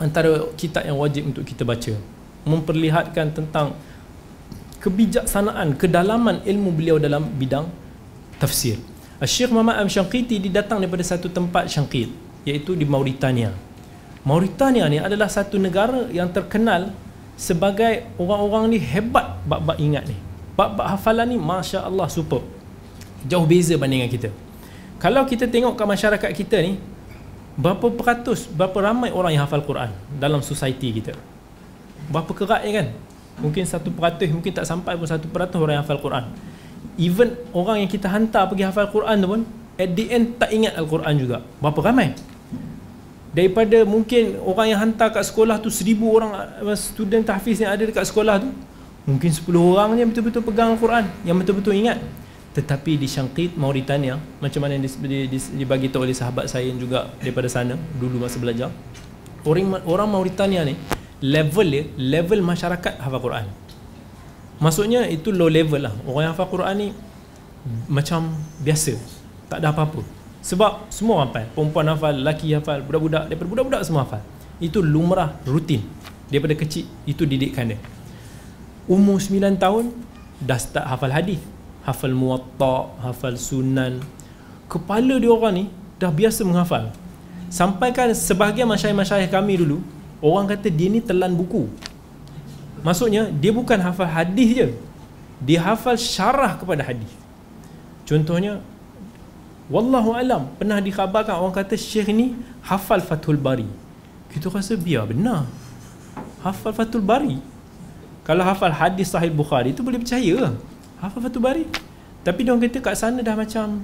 antara kitab yang wajib untuk kita baca. Memperlihatkan tentang kebijaksanaan, kedalaman ilmu beliau dalam bidang tafsir. Syekh Muhammad Al-Syanqiti didatang daripada satu tempat Syangkit, iaitu di Mauritania. Mauritania ni adalah satu negara yang terkenal sebagai orang-orang ni hebat bab-bab ingat ni. Bab-bab hafalan ni Masya Allah super. Jauh beza banding kita. Kalau kita tengok ke masyarakat kita ni, berapa peratus, berapa ramai orang yang hafal Quran dalam society kita. Berapa kerat ya kan? mungkin satu peratus mungkin tak sampai pun satu peratus orang yang hafal Quran even orang yang kita hantar pergi hafal Quran tu pun at the end tak ingat Al-Quran juga. Berapa ramai? Daripada mungkin orang yang hantar kat sekolah tu seribu orang uh, student tahfiz yang ada dekat sekolah tu mungkin 10 orang je betul-betul pegang Al-Quran yang betul-betul ingat. Tetapi di Syangkit Mauritania macam mana yang dibagi tahu oleh sahabat saya yang juga daripada sana dulu masa belajar orang orang Mauritania ni level dia level masyarakat hafal Quran. Maksudnya itu low level lah. Orang yang hafal Quran ni macam biasa tak ada apa-apa. Sebab semua hafal. Perempuan hafal lelaki hafal budak-budak. Daripada budak-budak semua hafal. Itu lumrah rutin. Daripada kecil itu didikan dia. Umur 9 tahun dah start hafal hadis. Hafal muwatta hafal sunan. Kepala dia orang ni dah biasa menghafal. Sampai kan sebahagian masyayikh-masyayikh kami dulu orang kata dia ni telan buku. Maksudnya dia bukan hafal hadis je. Dia hafal syarah kepada hadis. Contohnya wallahu alam pernah dikhabarkan orang kata syekh ni hafal fathul bari. Kita rasa biar benar. Hafal fathul bari. Kalau hafal hadis sahih bukhari itu boleh percaya hafal fathul bari. Tapi dia orang kata kat sana dah macam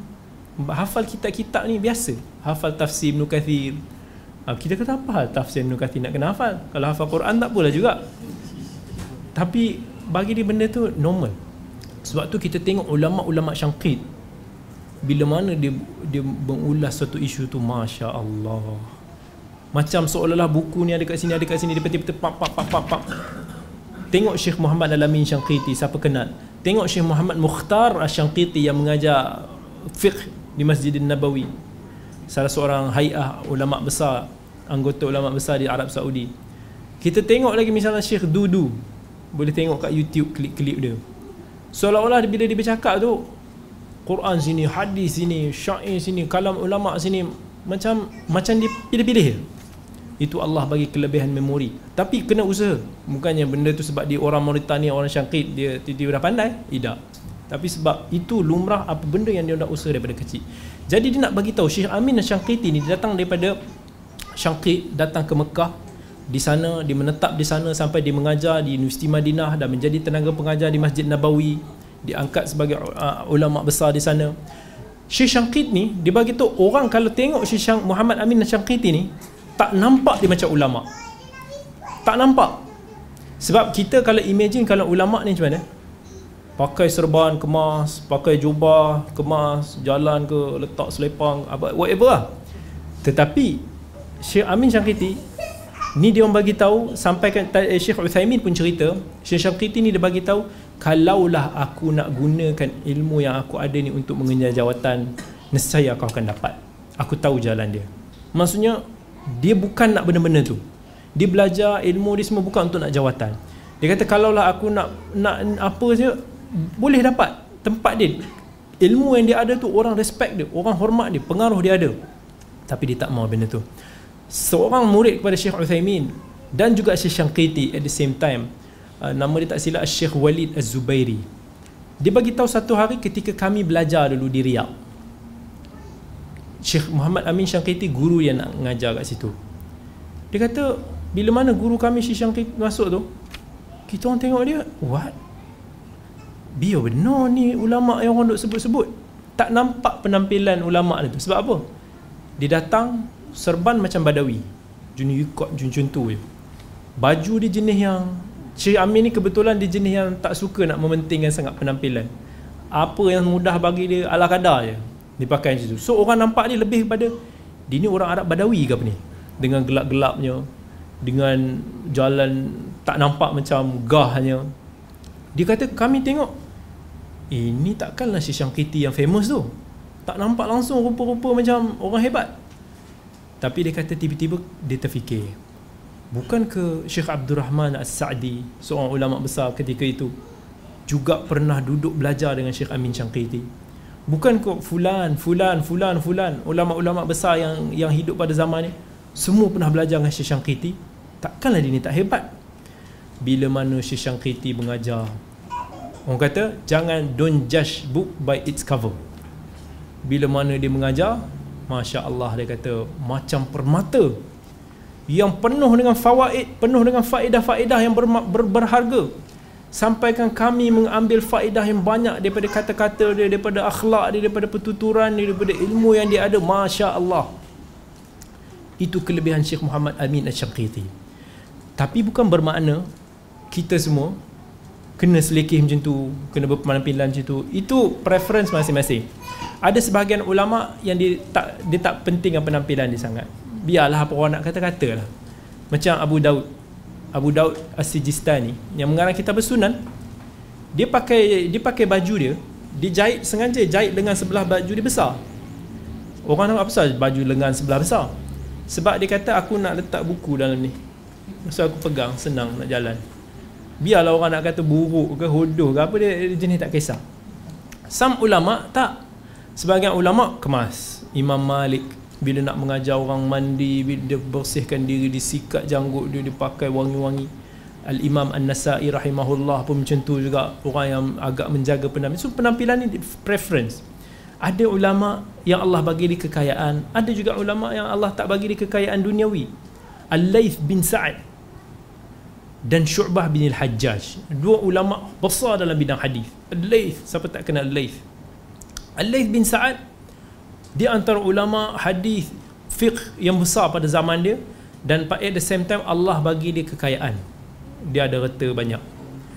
hafal kitab-kitab ni biasa. Hafal tafsir Ibn Kathir. Ha, kita kata apa hal tafsir Ibn Kathir nak kena hafal? Kalau hafal Quran tak boleh juga. Tapi bagi dia benda tu normal. Sebab tu kita tengok ulama-ulama syangkit bila mana dia dia mengulas satu isu tu Masya Allah macam seolah-olah buku ni ada kat sini ada kat sini dia peti-peti pap pap pap pap pap. Tengok Syekh Muhammad Alamin Syangkiti siapa kenal? Tengok Syekh Muhammad Mukhtar Syangkiti yang mengajar fiqh di Masjid Nabawi. Salah seorang hayah ulama besar anggota ulama besar di Arab Saudi. Kita tengok lagi misalnya Syekh Dudu. Boleh tengok kat YouTube klip-klip dia. Seolah-olah bila dia bercakap tu Quran sini, hadis sini, syair sini, kalam ulama sini macam macam dia pilih-pilih. Itu Allah bagi kelebihan memori. Tapi kena usaha. Bukannya benda tu sebab dia orang Mauritania, orang Syangkit, dia tiba-tiba dah pandai. Tidak. Tapi sebab itu lumrah apa benda yang dia dah usaha daripada kecil. Jadi dia nak bagi tahu Syekh Amin Syangkiti ni dia datang daripada Syangkit datang ke Mekah di sana dia menetap di sana sampai dia mengajar di Universiti Madinah dan menjadi tenaga pengajar di Masjid Nabawi diangkat sebagai uh, ulama besar di sana. Syekh Syangkit ni dia bagi tu orang kalau tengok Syekh Syang, Muhammad Amin Syangkiti ni tak nampak dia macam ulama. Tak nampak. Sebab kita kalau imagine kalau ulama ni macam mana? Pakai serban kemas pakai jubah kemas jalan ke letak selepang whatever lah. Tetapi Syekh Amin Syangkiti ni dia orang bagi tahu sampai kan eh, Syekh Uthaymin pun cerita Syekh Syangkiti ni dia bagi tahu kalaulah aku nak gunakan ilmu yang aku ada ni untuk mengenyam jawatan nescaya aku akan dapat. Aku tahu jalan dia. Maksudnya dia bukan nak benda-benda tu. Dia belajar ilmu dia semua bukan untuk nak jawatan. Dia kata kalaulah aku nak nak apa saja boleh dapat tempat dia. Ilmu yang dia ada tu orang respect dia orang hormat dia pengaruh dia ada. Tapi dia tak mau benda tu. Seorang murid kepada Syekh Uthaymin dan juga Syekh Syankiti at the same time Ah, nama dia tak silap Syekh Walid Az-Zubairi. Dia bagi tahu satu hari ketika kami belajar dulu di Riyadh Syekh Muhammad Amin Syangkiti guru yang nak mengajar kat situ. Dia kata bila mana guru kami Syekh Syangkiti masuk tu kita orang tengok dia what? Biar benar ni ulama yang orang duk sebut-sebut. Tak nampak penampilan ulama tu. Sebab apa? Dia datang serban macam badawi. Jenis ikut jenis tu je. Baju dia jenis yang Syekh Amin ni kebetulan dia jenis yang tak suka nak mementingkan sangat penampilan. Apa yang mudah bagi dia ala kadar je. Dia pakai macam tu. So orang nampak dia lebih kepada dia ni orang Arab Badawi ke apa ni? Dengan gelap-gelapnya. Dengan jalan tak nampak macam gahnya. Dia kata kami tengok ini takkanlah Syekh Syangkiti yang famous tu. Tak nampak langsung rupa-rupa macam orang hebat. Tapi dia kata tiba-tiba dia terfikir bukan ke Syekh Abdul Rahman As-Sa'di seorang ulama besar ketika itu juga pernah duduk belajar dengan Syekh Amin Syangkiti bukan ke fulan fulan fulan fulan ulama-ulama besar yang yang hidup pada zaman ni semua pernah belajar dengan Syekh Syangkiti takkanlah dia ni tak hebat. Bila mana Syekh Syangkiti mengajar orang kata jangan don't judge book by its cover. Bila mana dia mengajar Masya Allah dia kata macam permata yang penuh dengan fawaid, penuh dengan faedah-faedah yang ber, ber, berharga. Sampaikan kami mengambil faedah yang banyak daripada kata-kata dia, daripada akhlak dia, daripada pertuturan dia, daripada ilmu yang dia ada. Masya Allah. itu kelebihan Syekh Muhammad Amin Al-Syanqiti tapi bukan bermakna kita semua kena selekeh macam tu kena berpenampilan macam tu itu preference masing-masing ada sebahagian ulama yang dia tak dia tak pentingkan penampilan dia sangat biarlah apa orang nak kata-kata lah. Macam Abu Daud. Abu Daud As-Sijistani yang mengarang kitab Sunan dia pakai dia pakai baju dia dia jahit sengaja jahit lengan sebelah baju dia besar. Orang nak apa pasal baju lengan sebelah besar? Sebab dia kata aku nak letak buku dalam ni. Masa aku pegang senang nak jalan. Biarlah orang nak kata buruk ke hodoh ke apa dia, dia jenis tak kisah. Some ulama tak. Sebagian ulama kemas. Imam Malik bila nak mengajar orang mandi bila dia bersihkan diri disikat janggut dia dipakai wangi-wangi Al-Imam An-Nasai rahimahullah pun macam tu juga orang yang agak menjaga penampilan. So penampilan ni preference. Ada ulama yang Allah bagi dia kekayaan, ada juga ulama yang Allah tak bagi dia kekayaan duniawi. Al-Laith bin Sa'ad dan Syu'bah bin Al-Hajjaj. Dua ulama besar dalam bidang hadis. Al-Laith, siapa tak kenal Al-Laith? Al-Laith bin Sa'ad dia antara ulama hadis fiqh yang besar pada zaman dia dan at the same time Allah bagi dia kekayaan. Dia ada reta banyak.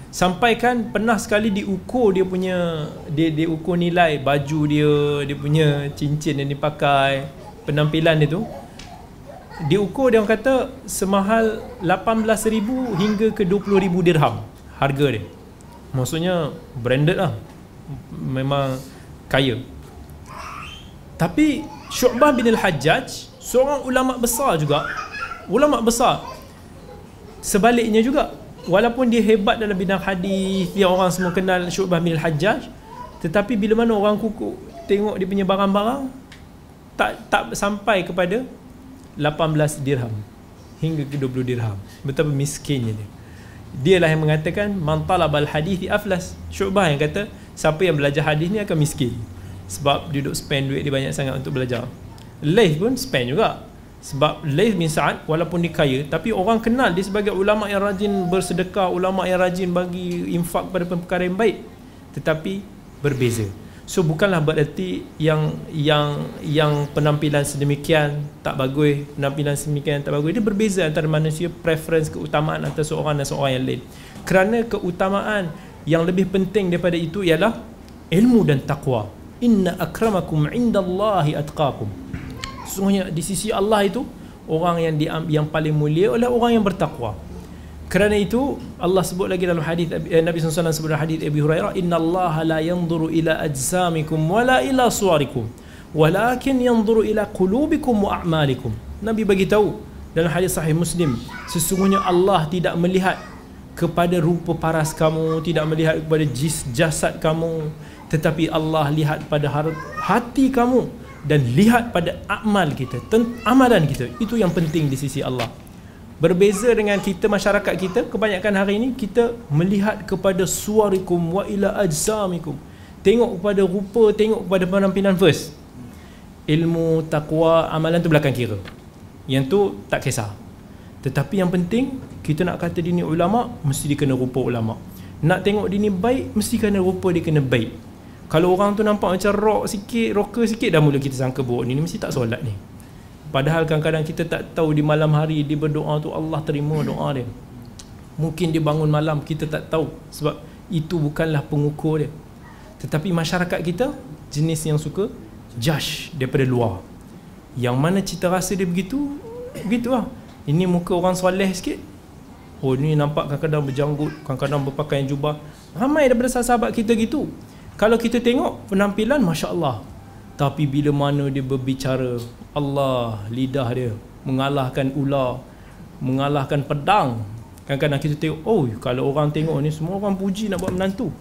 Sampai kan pernah sekali diukur dia punya dia dia ukur nilai baju dia dia punya cincin yang dipakai penampilan dia tu. Diukur dia orang kata semahal 18,000 hingga ke 20,000 dirham harga dia. Maksudnya branded lah. Memang kaya tapi Syu'bah bin Al-Hajjaj seorang ulama besar juga. Ulama besar. Sebaliknya juga walaupun dia hebat dalam bidang hadis dia orang semua kenal Syu'bah bin Al-Hajjaj tetapi bila mana orang kuku tengok dia punya barang-barang tak tak sampai kepada 18 dirham hingga ke 20 dirham. Betapa miskinnya dia. Dia lah yang mengatakan man talabal hadis aflas. Syu'bah yang kata siapa yang belajar hadis ni akan miskin sebab dia duduk spend duit dia banyak sangat untuk belajar. Laith pun spend juga. Sebab Laith bin Sa'ad walaupun dia kaya tapi orang kenal dia sebagai ulama yang rajin bersedekah ulama yang rajin bagi infak pada perkara yang baik. Tetapi berbeza. So bukanlah bererti yang yang yang penampilan sedemikian tak bagus penampilan sedemikian tak bagus. Dia berbeza antara manusia preference keutamaan antara seorang dan seorang yang lain. Kerana keutamaan yang lebih penting daripada itu ialah ilmu dan taqwa inna akramakum indallahi atqakum. Sesungguhnya di sisi Allah itu orang yang diam, yang paling mulia adalah orang yang bertakwa. Kerana itu Allah sebut lagi dalam hadis eh, Nabi SAW sebut dalam hadis Abi Hurairah Inna Allah la yanzuru ila ajzamikum wala ila suarikum walakin yanzuru ila qulubikum wa a'malikum. Nabi bagi tahu dalam hadis sahih Muslim sesungguhnya Allah tidak melihat kepada rupa paras kamu tidak melihat kepada jis, jasad kamu tetapi Allah lihat pada hati kamu dan lihat pada amal kita amalan kita. Itu yang penting di sisi Allah. Berbeza dengan kita masyarakat kita kebanyakan hari ini kita melihat kepada suarikum wa ila ajsamikum. Tengok kepada rupa tengok kepada penampilan first. Ilmu takwa amalan tu belakang kira. Yang tu tak kisah. Tetapi yang penting kita nak kata dini ulama mesti dia kena rupa ulama. Nak tengok dini baik mesti kena rupa dia kena baik kalau orang tu nampak macam rock sikit, rocker sikit dah mula kita sangka bahawa ni, ni mesti tak solat ni. Padahal kadang-kadang kita tak tahu di malam hari dia berdoa tu Allah terima doa dia. Mungkin dia bangun malam kita tak tahu sebab itu bukanlah pengukur dia. Tetapi masyarakat kita jenis yang suka judge daripada luar. Yang mana cita rasa dia begitu, begitulah. Ini muka orang soleh sikit. Oh ni nampak kadang-kadang berjanggut, kadang-kadang berpakaian jubah. Ramai daripada sahabat kita gitu kalau kita tengok penampilan Masya Allah tapi bila mana dia berbicara Allah lidah dia mengalahkan ular mengalahkan pedang. Kadang-kadang kita tengok oh kalau orang tengok ni semua orang puji nak buat menantu.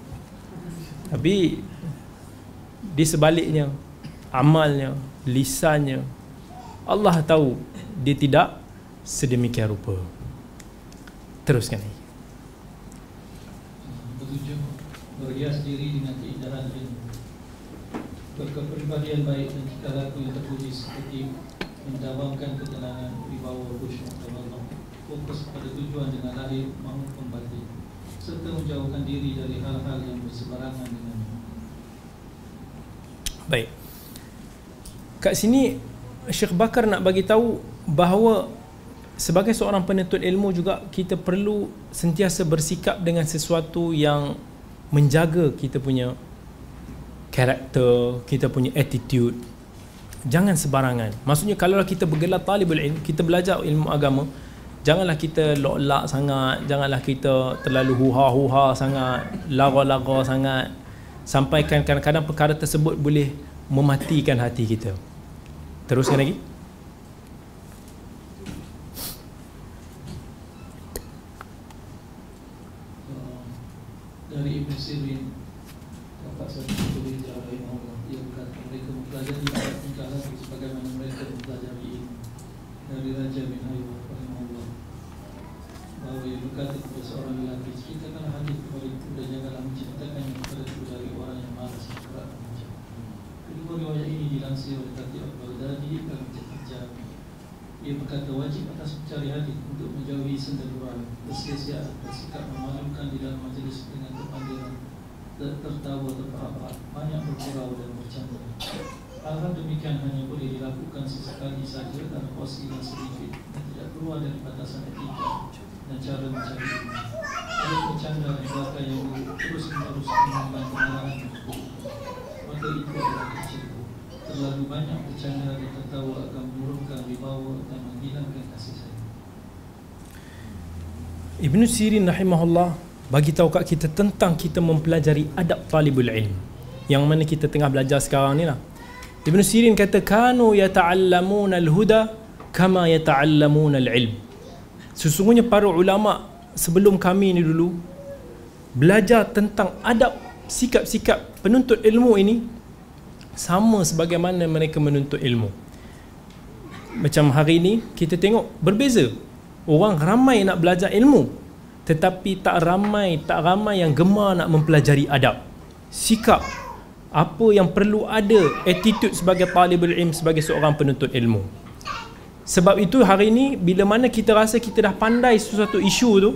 Tapi di sebaliknya amalnya lisannya Allah tahu dia tidak sedemikian rupa. Teruskan. Ni berhias diri dengan keindahan ilmu. Berkepribadian baik dan tingkah laku yang terpuji seperti mendawamkan ketenangan wibawa khusyuk Allah fokus pada tujuan dengan lahir mahu kembali. Serta menjauhkan diri dari hal-hal yang bersebarangan dengan baik. Kat sini Syekh Bakar nak bagi tahu bahawa sebagai seorang penuntut ilmu juga kita perlu sentiasa bersikap dengan sesuatu yang menjaga kita punya karakter, kita punya attitude. Jangan sebarangan. Maksudnya kalau kita bergelar talibul ilm, kita belajar ilmu agama, janganlah kita lok-lak sangat, janganlah kita terlalu huha-huha sangat, lara-lara sangat. Sampaikan kadang-kadang perkara tersebut boleh mematikan hati kita. Teruskan lagi. dari Ibn Sirin dapat satu buku hijrah dari Allah ia berkata mereka mempelajari empat tingkah laku sebagaimana mereka mempelajari ilmu dari Raja bin Hayyuh Allah bahawa ia berkata kepada seorang lelaki ceritakanlah hadis kepada itu dan janganlah menceritakannya kepada itu dari orang yang malas dan berat kedua riwayat ini dilansir oleh Khatib Al-Baghdadi dan mencetak jami ia berkata hadis untuk menjauhi senda gurau, bersia-sia bersikap memalukan di dalam majlis dengan terpanggilan tertawa terperak banyak bergurau dan bercanda. Hal demikian hanya boleh dilakukan sesekali saja dalam porsi yang sedikit dan tidak keluar dari batasan etika dan cara mencari. Ada bercanda dan belakang yang terus menerus mengembang kemarahan maka itu adalah kecil terlalu banyak bercanda dan tertawa akan menurunkan wibawa dan menghilangkan kasih. Ibn Sirin rahimahullah bagi tahu kat kita tentang kita mempelajari adab talibul ilm. Yang mana kita tengah belajar sekarang ni lah. Ibn Sirin kata kanu yata'allamun al-huda kama yata'allamun al-ilm. Sesungguhnya para ulama sebelum kami ni dulu belajar tentang adab sikap-sikap penuntut ilmu ini sama sebagaimana mereka menuntut ilmu macam hari ini kita tengok berbeza orang ramai nak belajar ilmu tetapi tak ramai tak ramai yang gemar nak mempelajari adab. Sikap apa yang perlu ada attitude sebagai talibul ilm sebagai seorang penuntut ilmu. Sebab itu hari ini bila mana kita rasa kita dah pandai sesuatu isu tu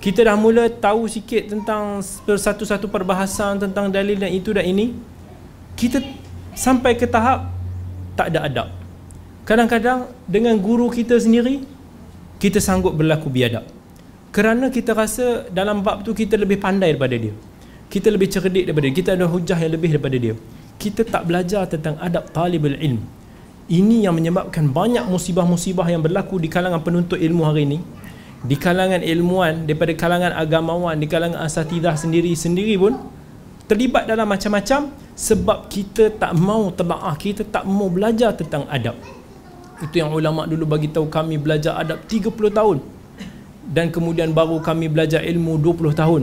kita dah mula tahu sikit tentang satu-satu perbahasan tentang dalil dan itu dan ini kita sampai ke tahap tak ada adab. Kadang-kadang dengan guru kita sendiri kita sanggup berlaku biadab. Kerana kita rasa dalam bab tu kita lebih pandai daripada dia. Kita lebih cerdik daripada dia. Kita ada hujah yang lebih daripada dia. Kita tak belajar tentang adab talibul ilm. Ini yang menyebabkan banyak musibah-musibah yang berlaku di kalangan penuntut ilmu hari ini. Di kalangan ilmuwan daripada kalangan agamawan di kalangan asatidah sendiri-sendiri pun terlibat dalam macam-macam sebab kita tak mau telaah kita tak mau belajar tentang adab itu yang ulama dulu bagi tahu kami belajar adab 30 tahun. Dan kemudian baru kami belajar ilmu 20 tahun.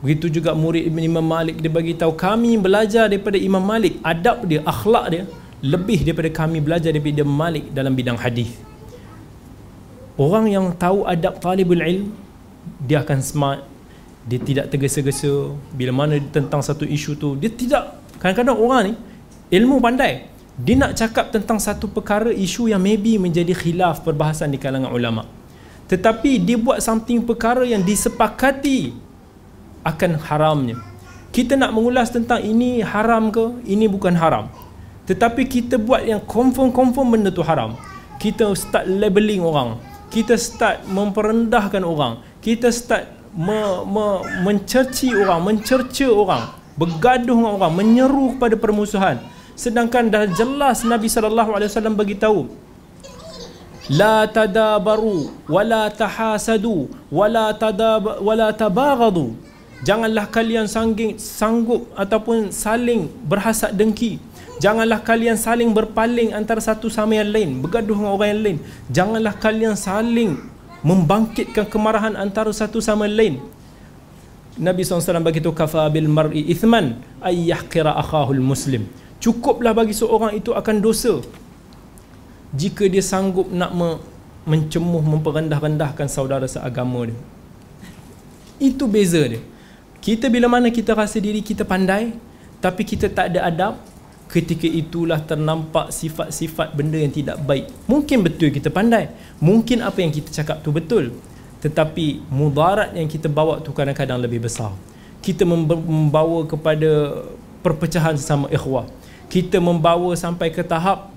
Begitu juga murid Imam Malik dia bagi tahu kami belajar daripada Imam Malik. Adab dia akhlak dia lebih daripada kami belajar daripada Imam Malik dalam bidang hadis. Orang yang tahu adab talibul ilm dia akan smart. Dia tidak tergesa-gesa. Bila mana tentang satu isu tu dia tidak kadang-kadang orang ni ilmu pandai dia nak cakap tentang satu perkara isu yang maybe menjadi khilaf perbahasan di kalangan ulama. Tetapi dia buat something perkara yang disepakati akan haramnya. Kita nak mengulas tentang ini haram ke ini bukan haram. Tetapi kita buat yang confirm-confirm benda tu haram. Kita start labeling orang. Kita start memperendahkan orang. Kita start me, me, mencerci orang, mencerca orang, bergaduh dengan orang, menyeru kepada permusuhan. Sedangkan dah jelas Nabi sallallahu alaihi wasallam bagi tahu la tadabaru wala tahasadu wala tadab wala tabaghadu janganlah kalian sangging, sanggup ataupun saling berhasad dengki. Janganlah kalian saling berpaling antara satu sama yang lain bergaduh dengan orang yang lain. Janganlah kalian saling membangkitkan kemarahan antara satu sama lain. Nabi SAW bagi tu kafa bil mar'i ithman ayyah kira akhahul muslim cukuplah bagi seorang itu akan dosa jika dia sanggup nak me- mencemuh memperendah-rendahkan saudara seagama dia itu beza dia kita bila mana kita rasa diri kita pandai tapi kita tak ada adab ketika itulah ternampak sifat-sifat benda yang tidak baik. Mungkin betul kita pandai. Mungkin apa yang kita cakap tu betul. Tetapi mudarat yang kita bawa tu kadang-kadang lebih besar. Kita membawa kepada perpecahan sesama ikhwah. Kita membawa sampai ke tahap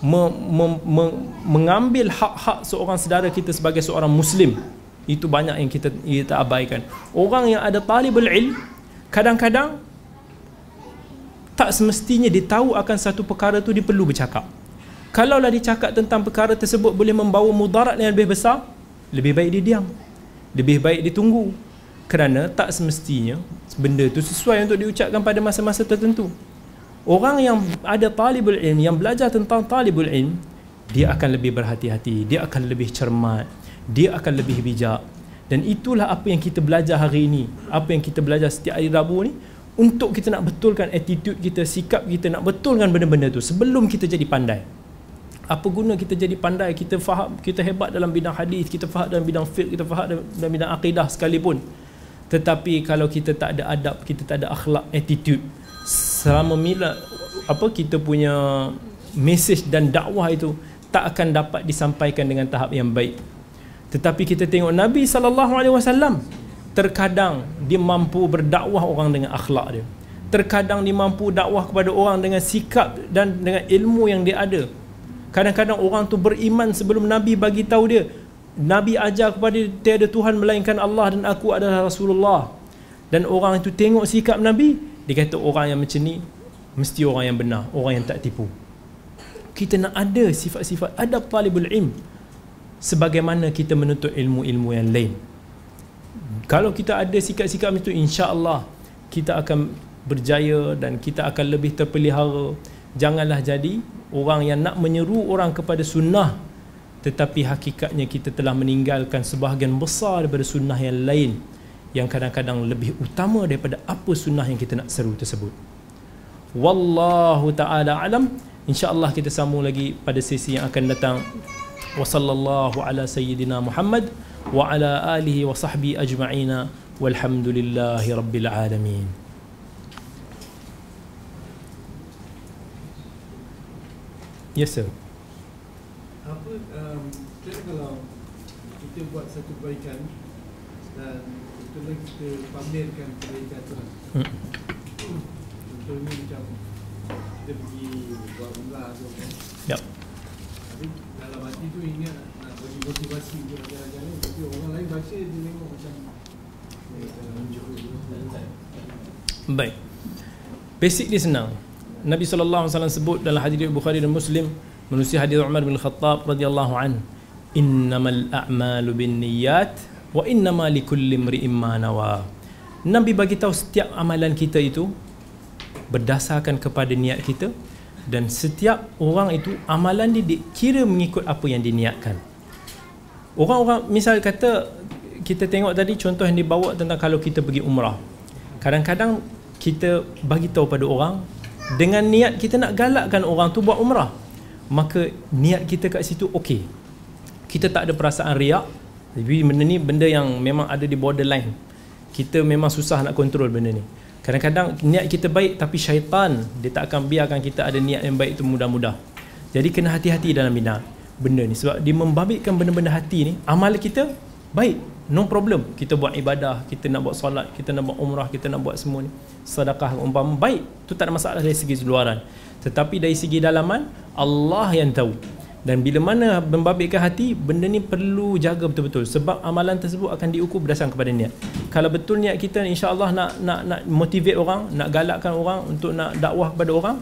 me, me, me, mengambil hak-hak seorang saudara kita sebagai seorang muslim. Itu banyak yang kita kita abaikan. Orang yang ada talibul ilm kadang-kadang tak semestinya dia tahu akan satu perkara tu dia perlu bercakap. Kalaulah dia cakap tentang perkara tersebut boleh membawa mudarat yang lebih besar lebih baik dia diam. Lebih baik dia tunggu. Kerana tak semestinya benda tu sesuai untuk diucapkan pada masa-masa tertentu orang yang ada talibul ilm yang belajar tentang talibul ilm dia akan lebih berhati-hati dia akan lebih cermat dia akan lebih bijak. Dan itulah apa yang kita belajar hari ini. Apa yang kita belajar setiap hari Rabu ni untuk kita nak betulkan attitude kita sikap kita nak betulkan benda-benda tu sebelum kita jadi pandai. Apa guna kita jadi pandai? Kita faham kita hebat dalam bidang hadis kita faham dalam bidang fiqh kita faham dalam bidang akidah sekalipun. Tetapi kalau kita tak ada adab kita tak ada akhlak attitude selama mila apa kita punya message dan dakwah itu tak akan dapat disampaikan dengan tahap yang baik tetapi kita tengok Nabi sallallahu alaihi wasallam terkadang dia mampu berdakwah orang dengan akhlak dia. Terkadang dia mampu dakwah kepada orang dengan sikap dan dengan ilmu yang dia ada. Kadang-kadang orang tu beriman sebelum Nabi bagi tahu dia Nabi ajar kepada dia tiada Tuhan melainkan Allah dan aku adalah Rasulullah. Dan orang itu tengok sikap Nabi, dia kata orang yang macam ni mesti orang yang benar, orang yang tak tipu. Kita nak ada sifat-sifat adab talibul ilm sebagaimana kita menuntut ilmu-ilmu yang lain. Kalau kita ada sikap-sikap itu insya-Allah kita akan berjaya dan kita akan lebih terpelihara. Janganlah jadi orang yang nak menyeru orang kepada sunnah tetapi hakikatnya kita telah meninggalkan sebahagian besar daripada sunnah yang lain yang kadang-kadang lebih utama daripada apa sunnah yang kita nak seru tersebut. Wallahu ta'ala alam. insya Allah kita sambung lagi pada sesi yang akan datang. Wa sallallahu ala sayyidina Muhammad wa ala alihi wa sahbi ajma'ina walhamdulillahi rabbil alamin. Yes, sir. Apa, um, kalau kita buat satu kebaikan dan betul kita pamerkan kebaikan tu. Hmm. Contohnya macam kita pergi buat umrah tu kan. Yep dalam hati tu ingat nak bagi motivasi untuk jalan-jalan tapi orang lain baca dia tengok macam Baik. Basic dia senang. Nabi sallallahu alaihi wasallam sebut dalam hadis Bukhari dan Muslim menusi hadis Umar bin Khattab radhiyallahu an innamal a'malu binniyat wa innama likulli imri'in ma nawa. Nabi bagi tahu setiap amalan kita itu berdasarkan kepada niat kita dan setiap orang itu amalan dia dikira mengikut apa yang diniatkan orang-orang misal kata kita tengok tadi contoh yang dibawa tentang kalau kita pergi umrah. Kadang-kadang kita bagi tahu pada orang dengan niat kita nak galakkan orang tu buat umrah maka niat kita kat situ okey. Kita tak ada perasaan riak tapi benda ni benda yang memang ada di borderline. Kita memang susah nak kontrol benda ni. Kadang-kadang niat kita baik tapi syaitan dia tak akan biarkan kita ada niat yang baik itu mudah-mudah. Jadi kena hati-hati dalam bina benda ni. Sebab dia membabitkan benda-benda hati ni amal kita baik. No problem. Kita buat ibadah kita nak buat solat kita nak buat umrah kita nak buat semua ni. Sedekah umpama baik tu tak ada masalah dari segi luaran. Tetapi dari segi dalaman Allah yang tahu dan bila mana membabitkan hati benda ni perlu jaga betul-betul. Sebab amalan tersebut akan diukur berdasarkan kepada niat. Kalau betul niat kita insya-Allah nak nak nak motivate orang nak galakkan orang untuk nak dakwah kepada orang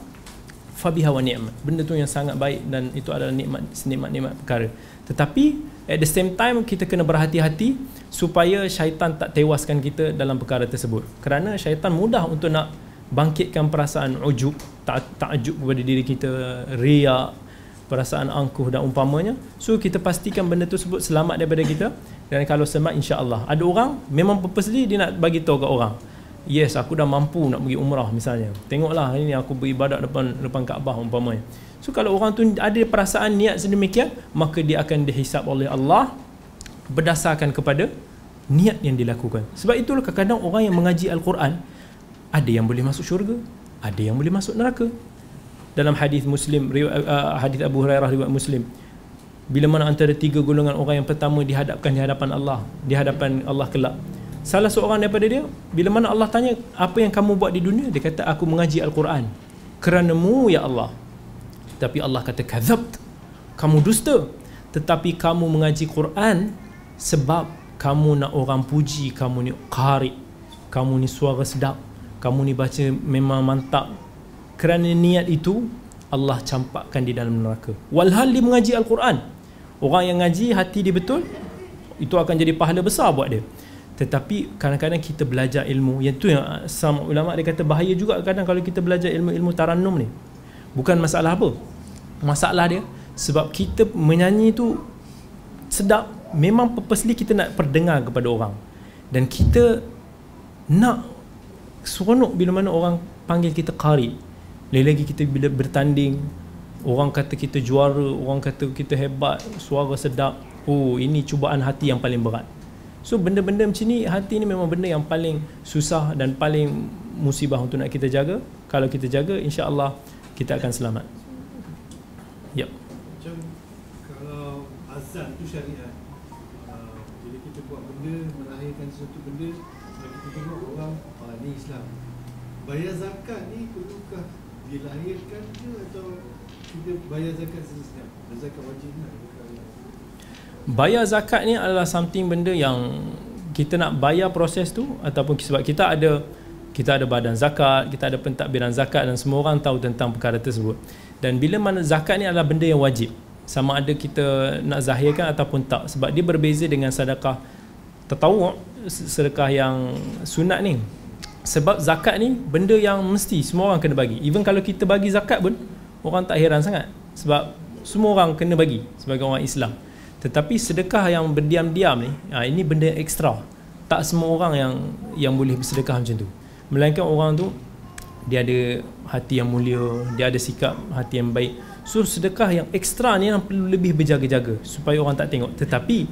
fabiha wa ni'mat benda tu yang sangat baik dan itu adalah nikmat nikmat-nikmat perkara. Tetapi at the same time kita kena berhati-hati supaya syaitan tak tewaskan kita dalam perkara tersebut. Kerana syaitan mudah untuk nak bangkitkan perasaan ujub tak takjub kepada diri kita riak perasaan angkuh dan umpamanya. So kita pastikan benda tersebut selamat daripada kita. Dan kalau selamat insya-Allah. Ada orang memang purposely dia nak bagi tahu ke orang yes aku dah mampu nak pergi umrah misalnya. Tengoklah ini aku beribadat depan depan Kaabah umpamanya. So kalau orang tu ada perasaan niat sedemikian maka dia akan dihisap oleh Allah berdasarkan kepada niat yang dilakukan. Sebab itulah kadang-kadang orang yang mengaji al-Quran ada yang boleh masuk syurga ada yang boleh masuk neraka dalam hadis Muslim uh, hadis Abu Hurairah riwayat Muslim bila mana antara tiga golongan orang yang pertama dihadapkan di hadapan Allah di hadapan Allah kelak salah seorang daripada dia bila mana Allah tanya apa yang kamu buat di dunia dia kata aku mengaji al-Quran kerana mu ya Allah Tapi Allah kata kadzabt. Kamu dusta. Tetapi kamu mengaji Quran sebab kamu nak orang puji kamu ni qari. Kamu ni suara sedap. Kamu ni baca memang mantap. Kerana niat itu Allah campakkan di dalam neraka. Walhal dia mengaji Al-Quran. Orang yang ngaji hati dia betul, itu akan jadi pahala besar buat dia. Tetapi kadang-kadang kita belajar ilmu, yang tu yang sama ulama dia kata bahaya juga kadang kalau kita belajar ilmu-ilmu tarannum ni. Bukan masalah apa. Masalah dia sebab kita menyanyi tu sedap, memang purposely kita nak perdengar kepada orang. Dan kita nak seronok bila mana orang panggil kita qari. Lagi-lagi kita bila bertanding Orang kata kita juara Orang kata kita hebat Suara sedap. Oh ini cubaan hati yang paling berat. So benda-benda macam ni Hati ni memang benda yang paling susah Dan paling musibah untuk nak kita jaga. Kalau kita jaga insya Allah Kita akan selamat. Yep. Macam kalau azan tu syariat uh, Bila kita buat benda Melahirkan sesuatu benda Kalau kita tengok orang ah, Ni Islam. Bayar zakat ni perlukah dilahirkan ke atau kita bayar zakat zakat wajib lah bayar zakat ni adalah something benda yang kita nak bayar proses tu ataupun sebab kita ada kita ada badan zakat, kita ada pentadbiran zakat dan semua orang tahu tentang perkara tersebut. Dan bila mana zakat ni adalah benda yang wajib. Sama ada kita nak zahirkan ataupun tak sebab dia berbeza dengan sedekah tatawwu' sedekah yang sunat ni sebab zakat ni benda yang mesti semua orang kena bagi. Even kalau kita bagi zakat pun orang tak heran sangat. Sebab semua orang kena bagi sebagai orang Islam. Tetapi sedekah yang berdiam-diam ni ha, ini benda ekstra. Tak semua orang yang yang boleh bersedekah macam tu. Melainkan orang tu dia ada hati yang mulia dia ada sikap hati yang baik. So sedekah yang ekstra ni yang perlu lebih berjaga-jaga supaya orang tak tengok. Tetapi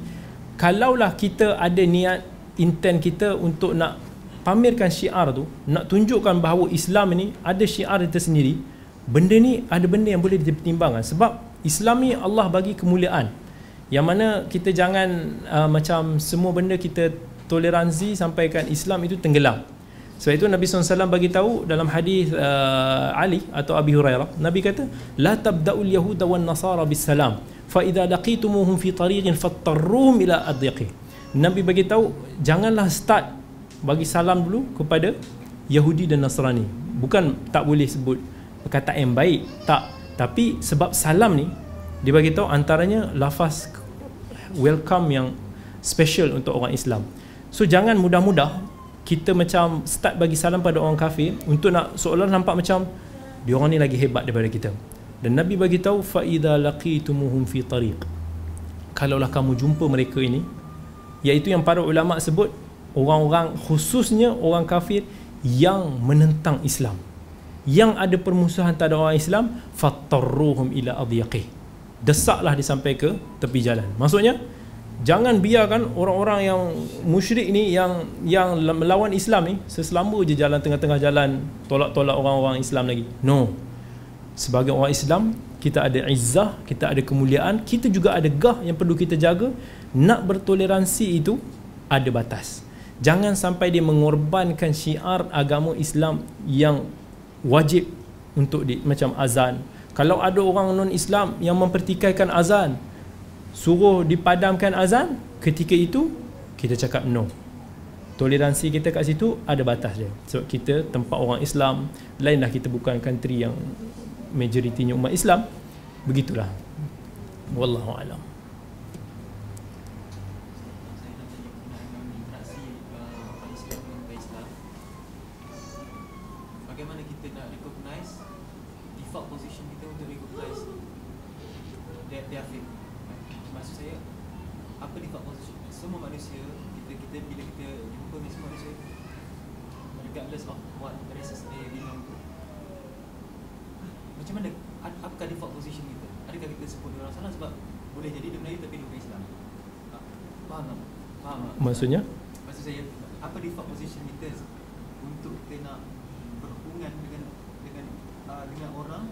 kalaulah kita ada niat intent kita untuk nak pamerkan syiar tu nak tunjukkan bahawa Islam ini ada syiar itu sendiri benda ni ada benda yang boleh dipertimbangkan. Sebab Islam ni Allah bagi kemuliaan. Yang mana kita jangan uh, macam semua benda kita toleransi sampaikan Islam itu tenggelam. Sebab itu Nabi SAW bagi tahu dalam hadis uh, Ali atau Abi Hurairah Nabi kata la tabda'ul yahuda wan nasara bis salam fa idza laqitumuhum fi tariqin fattarruhum ila adyiqi Nabi bagi tahu janganlah start bagi salam dulu kepada Yahudi dan Nasrani. Bukan tak boleh sebut perkataan yang baik tak. Tapi sebab salam ni dia bagi tahu antaranya lafaz welcome yang special untuk orang Islam. So jangan mudah-mudah kita macam start bagi salam pada orang kafir untuk nak seolah nampak macam dia orang ni lagi hebat daripada kita. Dan Nabi bagi tahu fa idza laqitumuhum fi tariq. Kalaulah kamu jumpa mereka ini iaitu yang para ulama sebut orang-orang khususnya orang kafir yang menentang Islam. Yang ada permusuhan terhadap orang Islam fattarruhum ila adyaqih desaklah dia sampai ke tepi jalan. Maksudnya jangan biarkan orang-orang yang musyrik ni yang yang melawan Islam ni seselamba je jalan tengah-tengah jalan tolak-tolak orang-orang Islam lagi. No. Sebagai orang Islam kita ada izzah kita ada kemuliaan kita juga ada gah yang perlu kita jaga. Nak bertoleransi itu ada batas jangan sampai dia mengorbankan syiar agama Islam yang wajib untuk di, macam azan. Kalau ada orang non Islam yang mempertikaikan azan suruh dipadamkan azan ketika itu kita cakap no. Toleransi kita kat situ ada batas dia. Sebab kita tempat orang Islam lainlah kita bukan country yang majoritinya umat Islam. Begitulah. Wallahu alam maksudnya maksud saya apa default position kita untuk kita nak berhubungan dengan dengan uh, dengan orang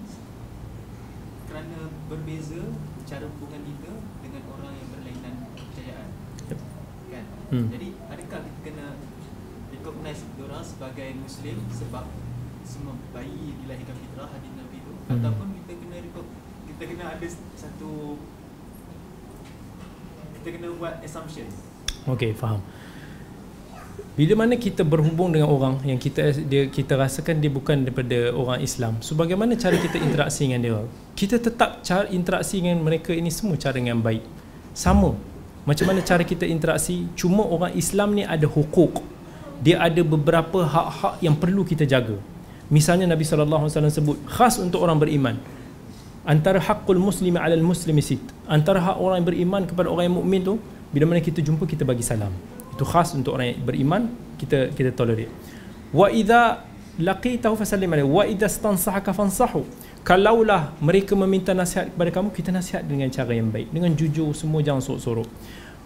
kerana berbeza cara hubungan kita dengan orang yang berlainan kepercayaan yep. kan hmm. jadi adakah kita kena recognize orang sebagai muslim sebab semua bayi dilahirkan fitrah hadis nabi itu hmm. ataupun kita kena kita kena ada satu kita kena buat assumption. Okey, faham. Bila mana kita berhubung dengan orang yang kita dia kita rasakan dia bukan daripada orang Islam. So bagaimana cara kita interaksi dengan dia? Kita tetap cara interaksi dengan mereka ini semua cara yang baik. Sama. Macam mana cara kita interaksi? Cuma orang Islam ni ada hukuk. Dia ada beberapa hak-hak yang perlu kita jaga. Misalnya Nabi wasallam sebut khas untuk orang beriman. Antara hakul muslimi alal muslimi sit. Antara hak orang yang beriman kepada orang yang mukmin tu bila mana kita jumpa kita bagi salam. Itu khas untuk orang yang beriman kita kita tolerate. Wa idza laqitahu fasallim alaihi wa idza stansahaka fansahu. Kalaulah mereka meminta nasihat kepada kamu kita nasihat dengan cara yang baik. Dengan jujur semua jangan sorok-sorok.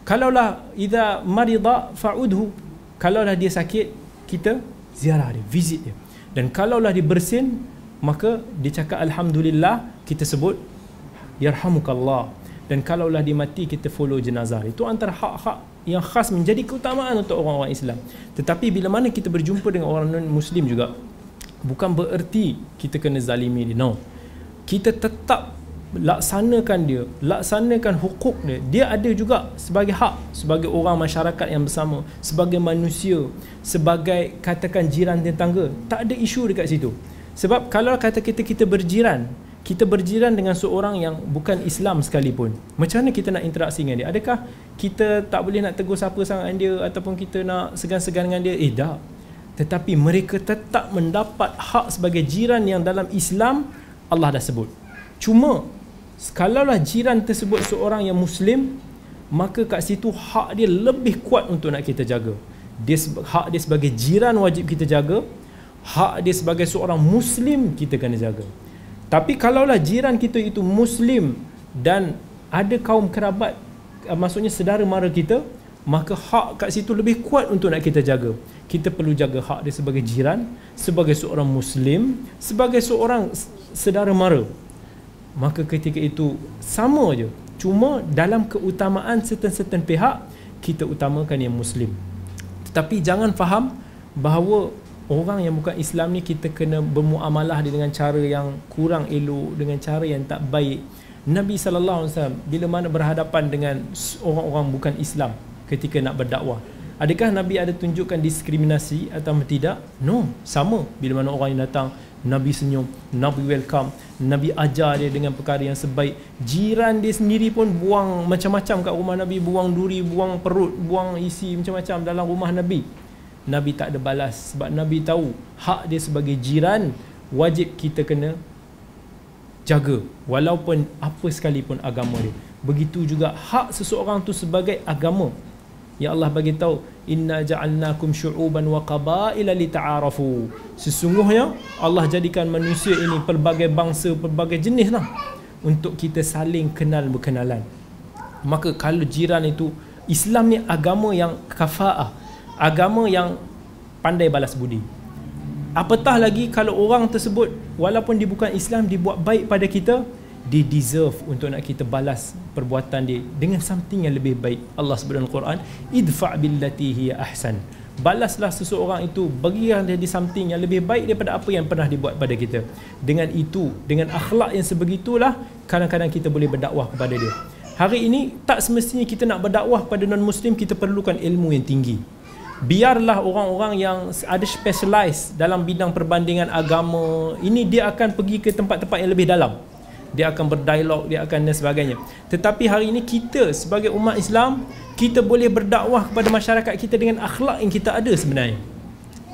Kalaulah idza marida fa'udhu. Kalaulah dia sakit kita ziarah dia visit dia. Dan kalaulah dia bersin maka dia cakap alhamdulillah kita sebut yarhamukallah dan kalaulah dia mati kita follow jenazah itu antara hak-hak yang khas menjadi keutamaan untuk orang-orang Islam. Tetapi bila mana kita berjumpa dengan orang non-Muslim juga, bukan bererti kita kena zalimi dia. No. Kita tetap laksanakan dia, laksanakan hukuk dia. Dia ada juga sebagai hak, sebagai orang masyarakat yang bersama, sebagai manusia, sebagai katakan jiran tetangga. Tak ada isu dekat situ. Sebab kalau kata kita kita berjiran, kita berjiran dengan seorang yang bukan Islam sekalipun. Macam mana kita nak interaksi dengan dia? Adakah kita tak boleh nak tegur siapa sangat dia ataupun kita nak segan-segan dengan dia? Eh tak. Tetapi mereka tetap mendapat hak sebagai jiran yang dalam Islam Allah dah sebut. Cuma kalaulah jiran tersebut seorang yang Muslim maka kat situ hak dia lebih kuat untuk nak kita jaga. Dia hak dia sebagai jiran wajib kita jaga. Hak dia sebagai seorang Muslim kita kena jaga tapi kalaulah jiran kita itu Muslim dan ada kaum kerabat, uh, maksudnya sedara mara kita, maka hak kat situ lebih kuat untuk nak kita jaga. Kita perlu jaga hak dia sebagai jiran, sebagai seorang Muslim, sebagai seorang sedara mara. Maka ketika itu sama je. Cuma dalam keutamaan certain-certain pihak, kita utamakan yang Muslim. Tetapi jangan faham bahawa orang yang bukan Islam ni kita kena bermuamalah dia dengan cara yang kurang elok dengan cara yang tak baik. Nabi sallallahu alaihi wasallam bila mana berhadapan dengan orang-orang bukan Islam ketika nak berdakwah adakah Nabi ada tunjukkan diskriminasi atau tidak? No sama. Bila mana orang yang datang Nabi senyum Nabi welcome Nabi ajar dia dengan perkara yang sebaik. Jiran dia sendiri pun buang macam-macam kat rumah Nabi buang duri buang perut buang isi macam-macam dalam rumah Nabi Nabi tak ada balas. Sebab Nabi tahu hak dia sebagai jiran wajib kita kena jaga. Walaupun apa sekalipun agama dia. Begitu juga hak seseorang tu sebagai agama. Ya Allah bagi tahu inna ja'alnakum syu'uban wa qabaila lita'arafu. Sesungguhnya Allah jadikan manusia ini pelbagai bangsa pelbagai jenis lah untuk kita saling kenal berkenalan. Maka kalau jiran itu Islam ni agama yang kafa'ah agama yang pandai balas budi. Apatah lagi kalau orang tersebut walaupun dia bukan Islam dia buat baik pada kita dia deserve untuk nak kita balas perbuatan dia dengan something yang lebih baik. Allah sebut dalam Quran idfa' billati hiya ahsan. Balaslah seseorang itu bagilah dia di something yang lebih baik daripada apa yang pernah dibuat pada kita. Dengan itu dengan akhlak yang sebegitulah kadang-kadang kita boleh berdakwah kepada dia. Hari ini tak semestinya kita nak berdakwah pada non muslim kita perlukan ilmu yang tinggi biarlah orang-orang yang ada specialize dalam bidang perbandingan agama ini dia akan pergi ke tempat-tempat yang lebih dalam. Dia akan berdialog dia akan dan sebagainya. Tetapi hari ini kita sebagai umat Islam kita boleh berdakwah kepada masyarakat kita dengan akhlak yang kita ada sebenarnya.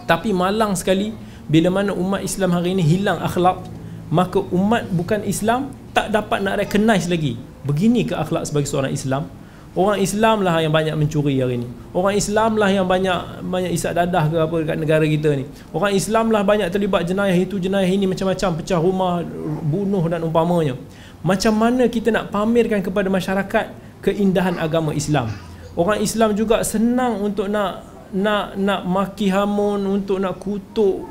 Tapi malang sekali bila mana umat Islam hari ini hilang akhlak maka umat bukan Islam tak dapat nak recognize lagi. Begini ke akhlak sebagai seorang Islam Orang Islam lah yang banyak mencuri hari ni. Orang Islam lah yang banyak banyak isak dadah ke apa dekat negara kita ni. Orang Islam lah banyak terlibat jenayah itu, jenayah ini macam-macam, pecah rumah, bunuh dan umpamanya. Macam mana kita nak pamerkan kepada masyarakat keindahan agama Islam? Orang Islam juga senang untuk nak nak nak maki hamun, untuk nak kutuk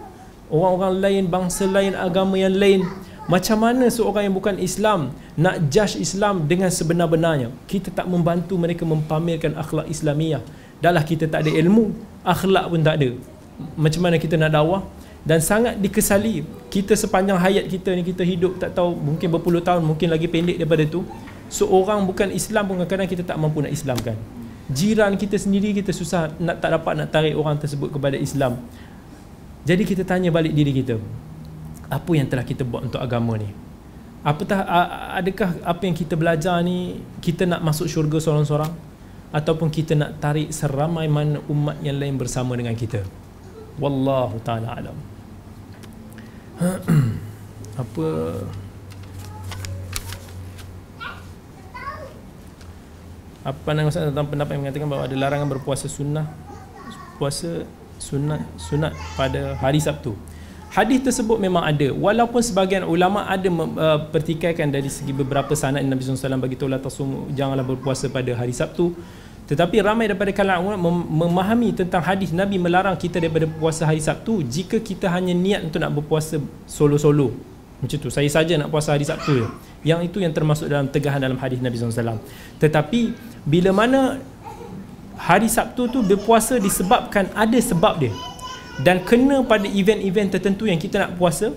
orang-orang lain, bangsa lain, agama yang lain. Macam mana seorang yang bukan Islam nak judge Islam dengan sebenar-benarnya? Kita tak membantu mereka mempamerkan akhlak Islamiah. Dahlah kita tak ada ilmu, akhlak pun tak ada. Macam mana kita nak dakwah? dan sangat dikesali kita sepanjang hayat kita ni kita hidup tak tahu mungkin berpuluh tahun mungkin lagi pendek daripada tu seorang bukan Islam pun kadang-kadang kita tak mampu nak Islamkan jiran kita sendiri kita susah nak tak dapat nak tarik orang tersebut kepada Islam jadi kita tanya balik diri kita apa yang telah kita buat untuk agama ni? Apatah adakah apa yang kita belajar ni kita nak masuk syurga seorang-seorang? Ataupun kita nak tarik seramai mana umat yang lain bersama dengan kita? Wallahu taala alam. Apa? Apa nama saya tentang pendapat yang mengatakan bahawa ada larangan berpuasa sunnah? Puasa sunat sunat pada hari Sabtu hadis tersebut memang ada walaupun sebahagian ulama ada uh, pertikaikan dari segi beberapa sanad Nabi SAW bagi tahu janganlah berpuasa pada hari Sabtu tetapi ramai daripada kalangan ulama memahami tentang hadis Nabi melarang kita daripada puasa hari Sabtu jika kita hanya niat untuk nak berpuasa solo-solo. Macam tu. Saya saja nak puasa hari Sabtu je. Yang itu yang termasuk dalam tegahan dalam hadis Nabi SAW. Tetapi bila mana hari Sabtu tu berpuasa disebabkan ada sebab dia dan kena pada event-event tertentu yang kita nak puasa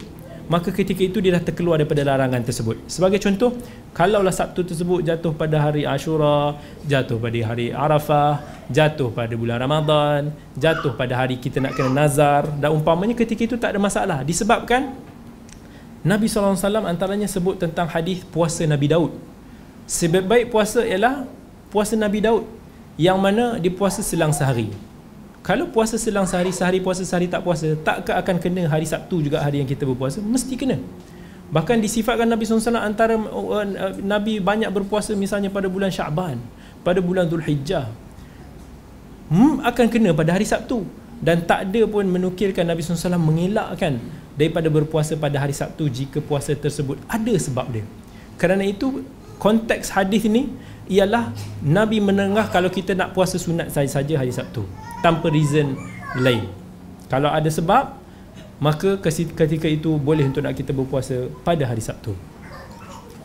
maka ketika itu dia dah terkeluar daripada larangan tersebut. Sebagai contoh, kalaulah Sabtu tersebut jatuh pada hari Ashura, jatuh pada hari Arafah, jatuh pada bulan Ramadan, jatuh pada hari kita nak kena nazar dan umpamanya ketika itu tak ada masalah disebabkan Nabi SAW antaranya sebut tentang hadis puasa Nabi Daud. Sebaik-baik puasa ialah puasa Nabi Daud yang mana dipuasa selang sehari kalau puasa selang sehari sehari puasa sehari tak puasa takkah akan kena hari Sabtu juga hari yang kita berpuasa? Mesti kena. Bahkan disifatkan Nabi SAW antara uh, uh, Nabi banyak berpuasa misalnya pada bulan Syaban pada bulan Zulhijjah hmm, akan kena pada hari Sabtu. Dan tak ada pun menukilkan Nabi SAW mengelakkan daripada berpuasa pada hari Sabtu jika puasa tersebut ada sebab dia. Kerana itu konteks hadis ini ialah Nabi menengah kalau kita nak puasa sunat saja hari Sabtu tanpa reason lain. Kalau ada sebab, maka ketika itu boleh untuk nak kita berpuasa pada hari Sabtu.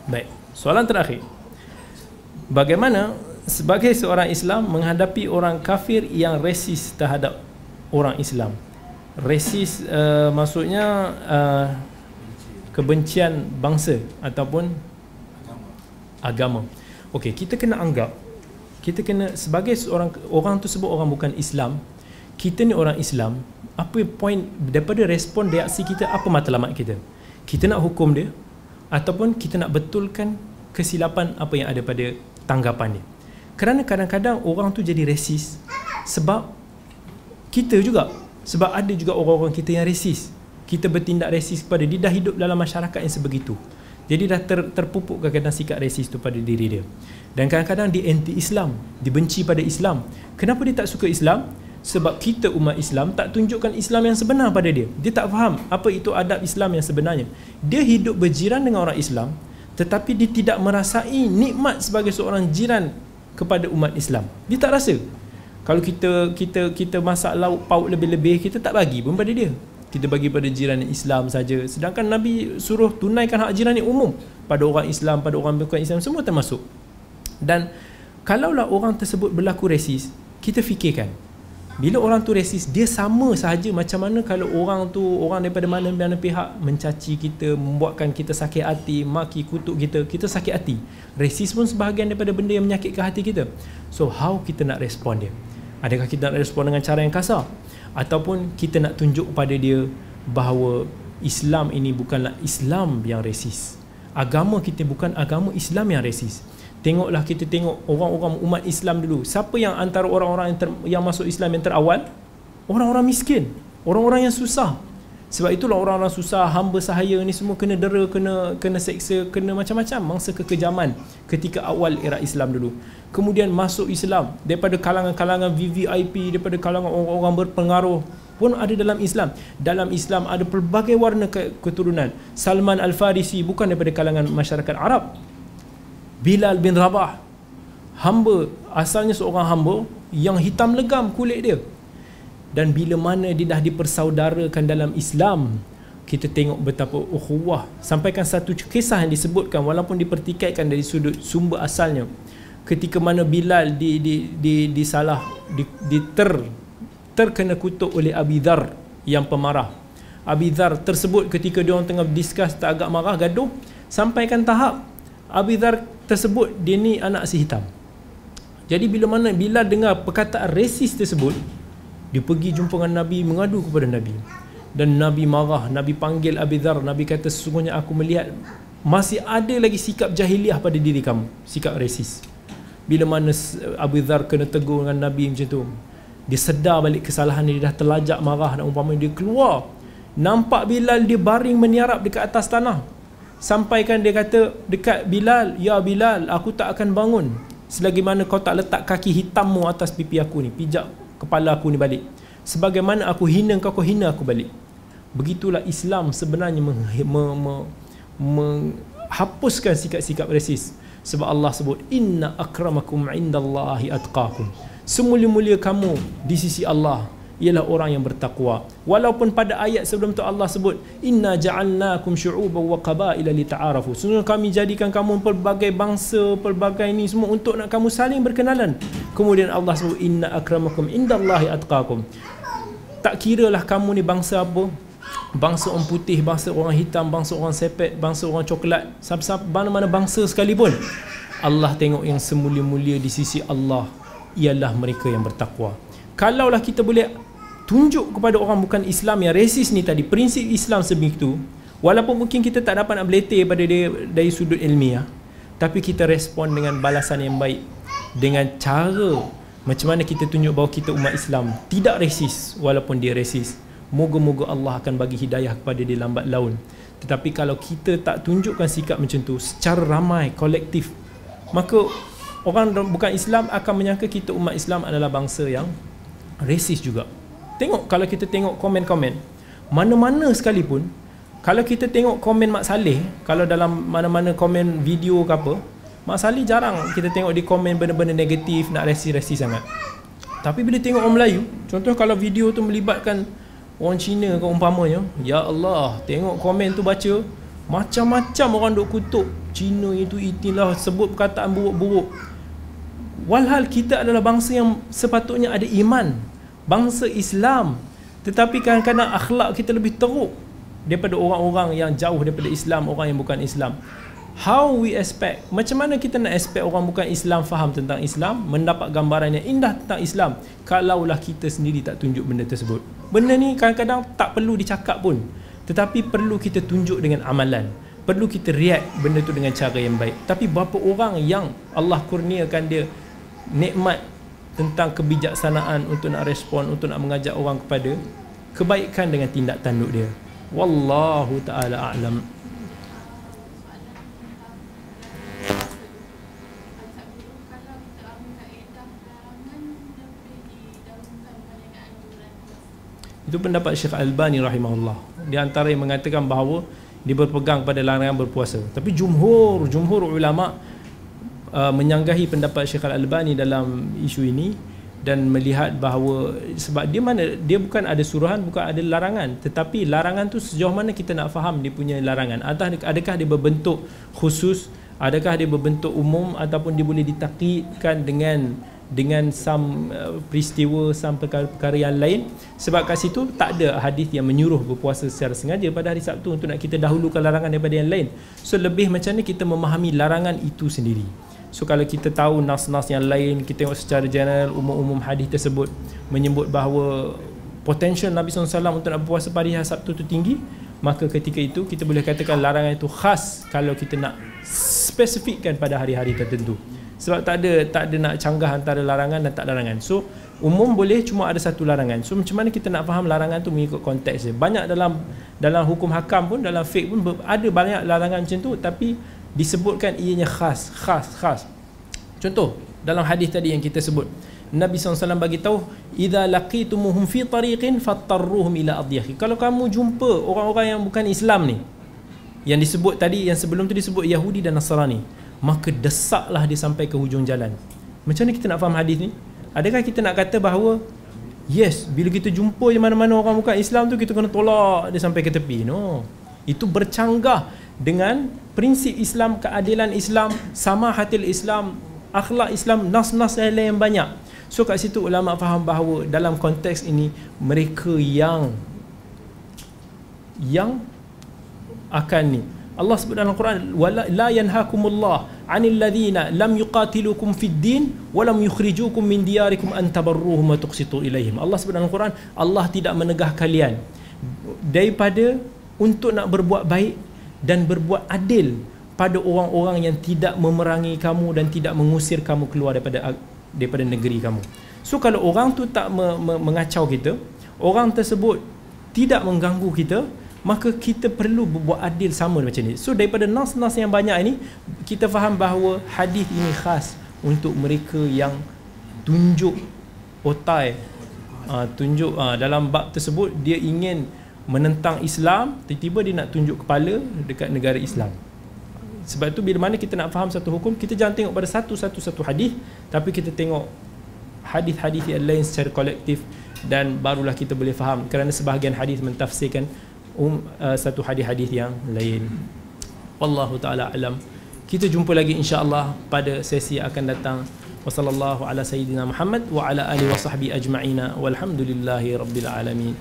Baik, soalan terakhir. Bagaimana sebagai seorang Islam menghadapi orang kafir yang resis terhadap orang Islam? Resis uh, maksudnya uh, kebencian bangsa ataupun agama. Okey, kita kena anggap kita kena sebagai seorang orang tu sebut orang bukan Islam kita ni orang Islam apa point daripada respon reaksi kita apa matlamat kita? Kita nak hukum dia ataupun kita nak betulkan kesilapan apa yang ada pada tanggapan dia. Kerana kadang-kadang orang tu jadi resis sebab kita juga sebab ada juga orang-orang kita yang resis. Kita bertindak resis kepada dia dah hidup dalam masyarakat yang sebegitu jadi dah ter, terpupuk kadang-kadang sikap resis tu pada diri dia. Dan kadang-kadang dia anti-Islam Dibenci pada Islam. Kenapa dia tak suka Islam? Sebab kita umat Islam tak tunjukkan Islam yang sebenar pada dia. Dia tak faham apa itu adab Islam yang sebenarnya. Dia hidup berjiran dengan orang Islam Tetapi dia tidak merasai nikmat sebagai seorang jiran kepada umat Islam. Dia tak rasa. Kalau kita kita kita masak lauk pauk lebih-lebih Kita tak bagi pun pada dia kita bagi pada jiran Islam saja sedangkan Nabi suruh tunaikan hak jiran yang umum pada orang Islam pada orang bukan Islam semua termasuk dan kalaulah orang tersebut berlaku resis, kita fikirkan. Bila orang tu resis, dia sama sahaja macam mana kalau orang tu, orang daripada mana-mana pihak mencaci kita, membuatkan kita sakit hati, maki, kutuk kita, kita sakit hati. Resis pun sebahagian daripada benda yang menyakitkan hati kita. So, how kita nak respon dia? Adakah kita nak respon dengan cara yang kasar? Ataupun kita nak tunjuk kepada dia bahawa Islam ini bukanlah Islam yang resis. Agama kita bukan agama Islam yang resis. Tengoklah kita tengok orang-orang umat Islam dulu. Siapa yang antara orang-orang yang, ter, yang masuk Islam yang terawal? Orang-orang miskin. Orang-orang yang susah. Sebab itulah orang-orang susah, hamba sahaya ni semua kena dera, kena kena seksa, kena macam-macam mangsa kekejaman ketika awal era Islam dulu. Kemudian masuk Islam daripada kalangan-kalangan VVIP, daripada kalangan orang-orang berpengaruh pun ada dalam Islam. Dalam Islam ada pelbagai warna keturunan. Salman Al-Farisi bukan daripada kalangan masyarakat Arab, Bilal bin Rabah hamba asalnya seorang hamba yang hitam legam kulit dia dan bila mana dia dah dipersaudarakan dalam Islam kita tengok betapa ukhuwah. Sampaikan satu kisah yang disebutkan walaupun dipertikaikan dari sudut sumber asalnya. Ketika mana Bilal di di di disalah di, di ter terkena kutuk oleh Abi Dhar yang pemarah. Abi Dhar tersebut ketika dia orang tengah discuss tak agak marah gaduh. Sampaikan tahap Abi Dhar tersebut dia ni anak si hitam. Jadi bila mana bila dengar perkataan resis tersebut dia pergi jumpa dengan Nabi mengadu kepada Nabi. Dan Nabi marah Nabi panggil Abi Dhar. Nabi kata sesungguhnya aku melihat masih ada lagi sikap jahiliah pada diri kamu. Sikap resis bila mana Abu Dhar kena tegur dengan Nabi macam tu dia sedar balik kesalahan dia. Dah terlajak marah dan umpama dia keluar. Nampak Bilal dia baring meniarap dekat atas tanah. Sampaikan dia kata dekat Bilal ya Bilal aku tak akan bangun. Selagi mana kau tak letak kaki hitammu atas pipi aku ni. Pijak kepala aku ni balik. Sebagaimana aku hina kau kau hina aku balik. Begitulah Islam sebenarnya menghapuskan sikap-sikap resis sebab Allah sebut inna akramakum indallahi atqakum. Semulia-mulia kamu di sisi Allah ialah orang yang bertakwa. Walaupun pada ayat sebelum tu Allah sebut inna ja'alnakum syu'uban wa qabaila lita'arafu. Sungguh kami jadikan kamu pelbagai bangsa pelbagai ini semua untuk nak kamu saling berkenalan. Kemudian Allah sebut inna akramakum indallahi atqakum. Tak kiralah kamu ni bangsa apa. Bangsa orang putih, bangsa orang hitam, bangsa orang sepet, bangsa orang coklat, sampai mana-mana bangsa sekalipun. Allah tengok yang semulia-mulia di sisi Allah ialah mereka yang bertakwa. Kalaulah kita boleh tunjuk kepada orang bukan Islam yang resis ni tadi, prinsip Islam sebegitu, walaupun mungkin kita tak dapat nak beletih pada dia dari sudut ilmiah, tapi kita respon dengan balasan yang baik dengan cara macam mana kita tunjuk bahawa kita umat Islam tidak resis walaupun dia resis Moga-moga Allah akan bagi hidayah kepada dia lambat laun. Tetapi kalau kita tak tunjukkan sikap macam tu secara ramai, kolektif, maka orang bukan Islam akan menyangka kita umat Islam adalah bangsa yang resis juga. Tengok kalau kita tengok komen-komen, mana-mana sekalipun, kalau kita tengok komen Mak Saleh, kalau dalam mana-mana komen video ke apa, Mak Saleh jarang kita tengok di komen benda-benda negatif, nak resi-resi sangat. Tapi bila tengok orang Melayu, contoh kalau video tu melibatkan orang Cina kau umpamanya ya Allah tengok komen tu baca macam-macam orang duk kutuk Cina itu itilah sebut perkataan buruk-buruk. Walhal kita adalah bangsa yang sepatutnya ada iman bangsa Islam. Tetapi kadang-kadang akhlak kita lebih teruk daripada orang-orang yang jauh daripada Islam orang yang bukan Islam. How we expect? Macam mana kita nak expect orang bukan Islam faham tentang Islam mendapat gambaran yang indah tentang Islam kalaulah kita sendiri tak tunjuk benda tersebut? Benda ni kadang-kadang tak perlu dicakap pun. Tetapi perlu kita tunjuk dengan amalan. Perlu kita react benda tu dengan cara yang baik. Tapi berapa orang yang Allah kurniakan dia nikmat tentang kebijaksanaan untuk nak respon untuk nak mengajak orang kepada kebaikan dengan tindak tanduk dia wallahu taala a'lam Itu pendapat Syekh Al-Bani rahimahullah. Di antara yang mengatakan bahawa dia berpegang pada larangan berpuasa. Tapi jumhur, jumhur ulama uh, menyanggahi pendapat Syekh Al-Albani dalam isu ini dan melihat bahawa sebab dia mana dia bukan ada suruhan bukan ada larangan. Tetapi larangan tu sejauh mana kita nak faham dia punya larangan. Adakah dia berbentuk khusus? Adakah dia berbentuk umum ataupun dia boleh ditakidkan dengan dengan some uh, peristiwa some perkara-perkara yang lain? Sebab kat situ tak ada hadis yang menyuruh berpuasa secara sengaja pada hari Sabtu untuk nak kita dahulukan larangan daripada yang lain. So lebih macam ni kita memahami larangan itu sendiri so kalau kita tahu nas-nas yang lain kita tengok secara general umum-umum hadis tersebut menyebut bahawa potensial Nabi SAW untuk nak berpuasa pada hari Sabtu itu tinggi maka ketika itu kita boleh katakan larangan itu khas kalau kita nak spesifikkan pada hari-hari tertentu. Sebab tak ada tak ada nak canggah antara larangan dan tak larangan. So umum boleh cuma ada satu larangan. So macam mana kita nak faham larangan tu mengikut konteks dia? Banyak dalam dalam hukum hakam pun dalam fiqh pun ada banyak larangan macam tu tapi disebutkan ianya khas khas khas. Contoh dalam hadis tadi yang kita sebut Nabi SAW bagi tahu idza laqitumuhum fi tariqin fattarruhum ila adyahi kalau kamu jumpa orang-orang yang bukan Islam ni yang disebut tadi yang sebelum tu disebut Yahudi dan Nasrani maka desaklah dia sampai ke hujung jalan. Macam mana kita nak faham hadis ni? Adakah kita nak kata bahawa yes bila kita jumpa di mana-mana orang bukan Islam tu kita kena tolak dia sampai ke tepi? No. Itu bercanggah dengan prinsip Islam keadilan Islam sama hatil Islam akhlak Islam nas-nas lain yang banyak. So kat situ ulama faham bahawa dalam konteks ini mereka yang yang akan ni. Allah sebut dalam Quran wala la yanhakumullah 'anil ladzina lam yuqatilukum fid din wa lam yukhrijukum min diyarikum an tabarruhum wa tuqsitu ilaihim. Allah sebut dalam Quran Allah tidak menegah kalian. Daripada untuk nak berbuat baik dan berbuat adil pada orang-orang yang tidak memerangi kamu dan tidak mengusir kamu keluar daripada daripada negeri kamu. So kalau orang tu tak me, me, mengacau kita, orang tersebut tidak mengganggu kita, maka kita perlu berbuat adil sama macam ni. So daripada nas-nas yang banyak ini, kita faham bahawa hadis ini khas untuk mereka yang tunjuk otai uh, tunjuk uh, dalam bab tersebut dia ingin menentang Islam tiba-tiba dia nak tunjuk kepala dekat negara Islam. Sebab tu bila mana kita nak faham satu hukum kita jangan tengok pada satu-satu satu hadis tapi kita tengok hadis-hadis yang lain secara kolektif dan barulah kita boleh faham kerana sebahagian hadis mentafsirkan um, uh, satu hadis-hadis yang lain. Wallahu taala alam. Kita jumpa lagi insya-Allah pada sesi yang akan datang. Wasallallahu ala sayyidina Muhammad wa ala alihi wa sahbihi ajma'ina. Walhamdulillahi rabbil alamin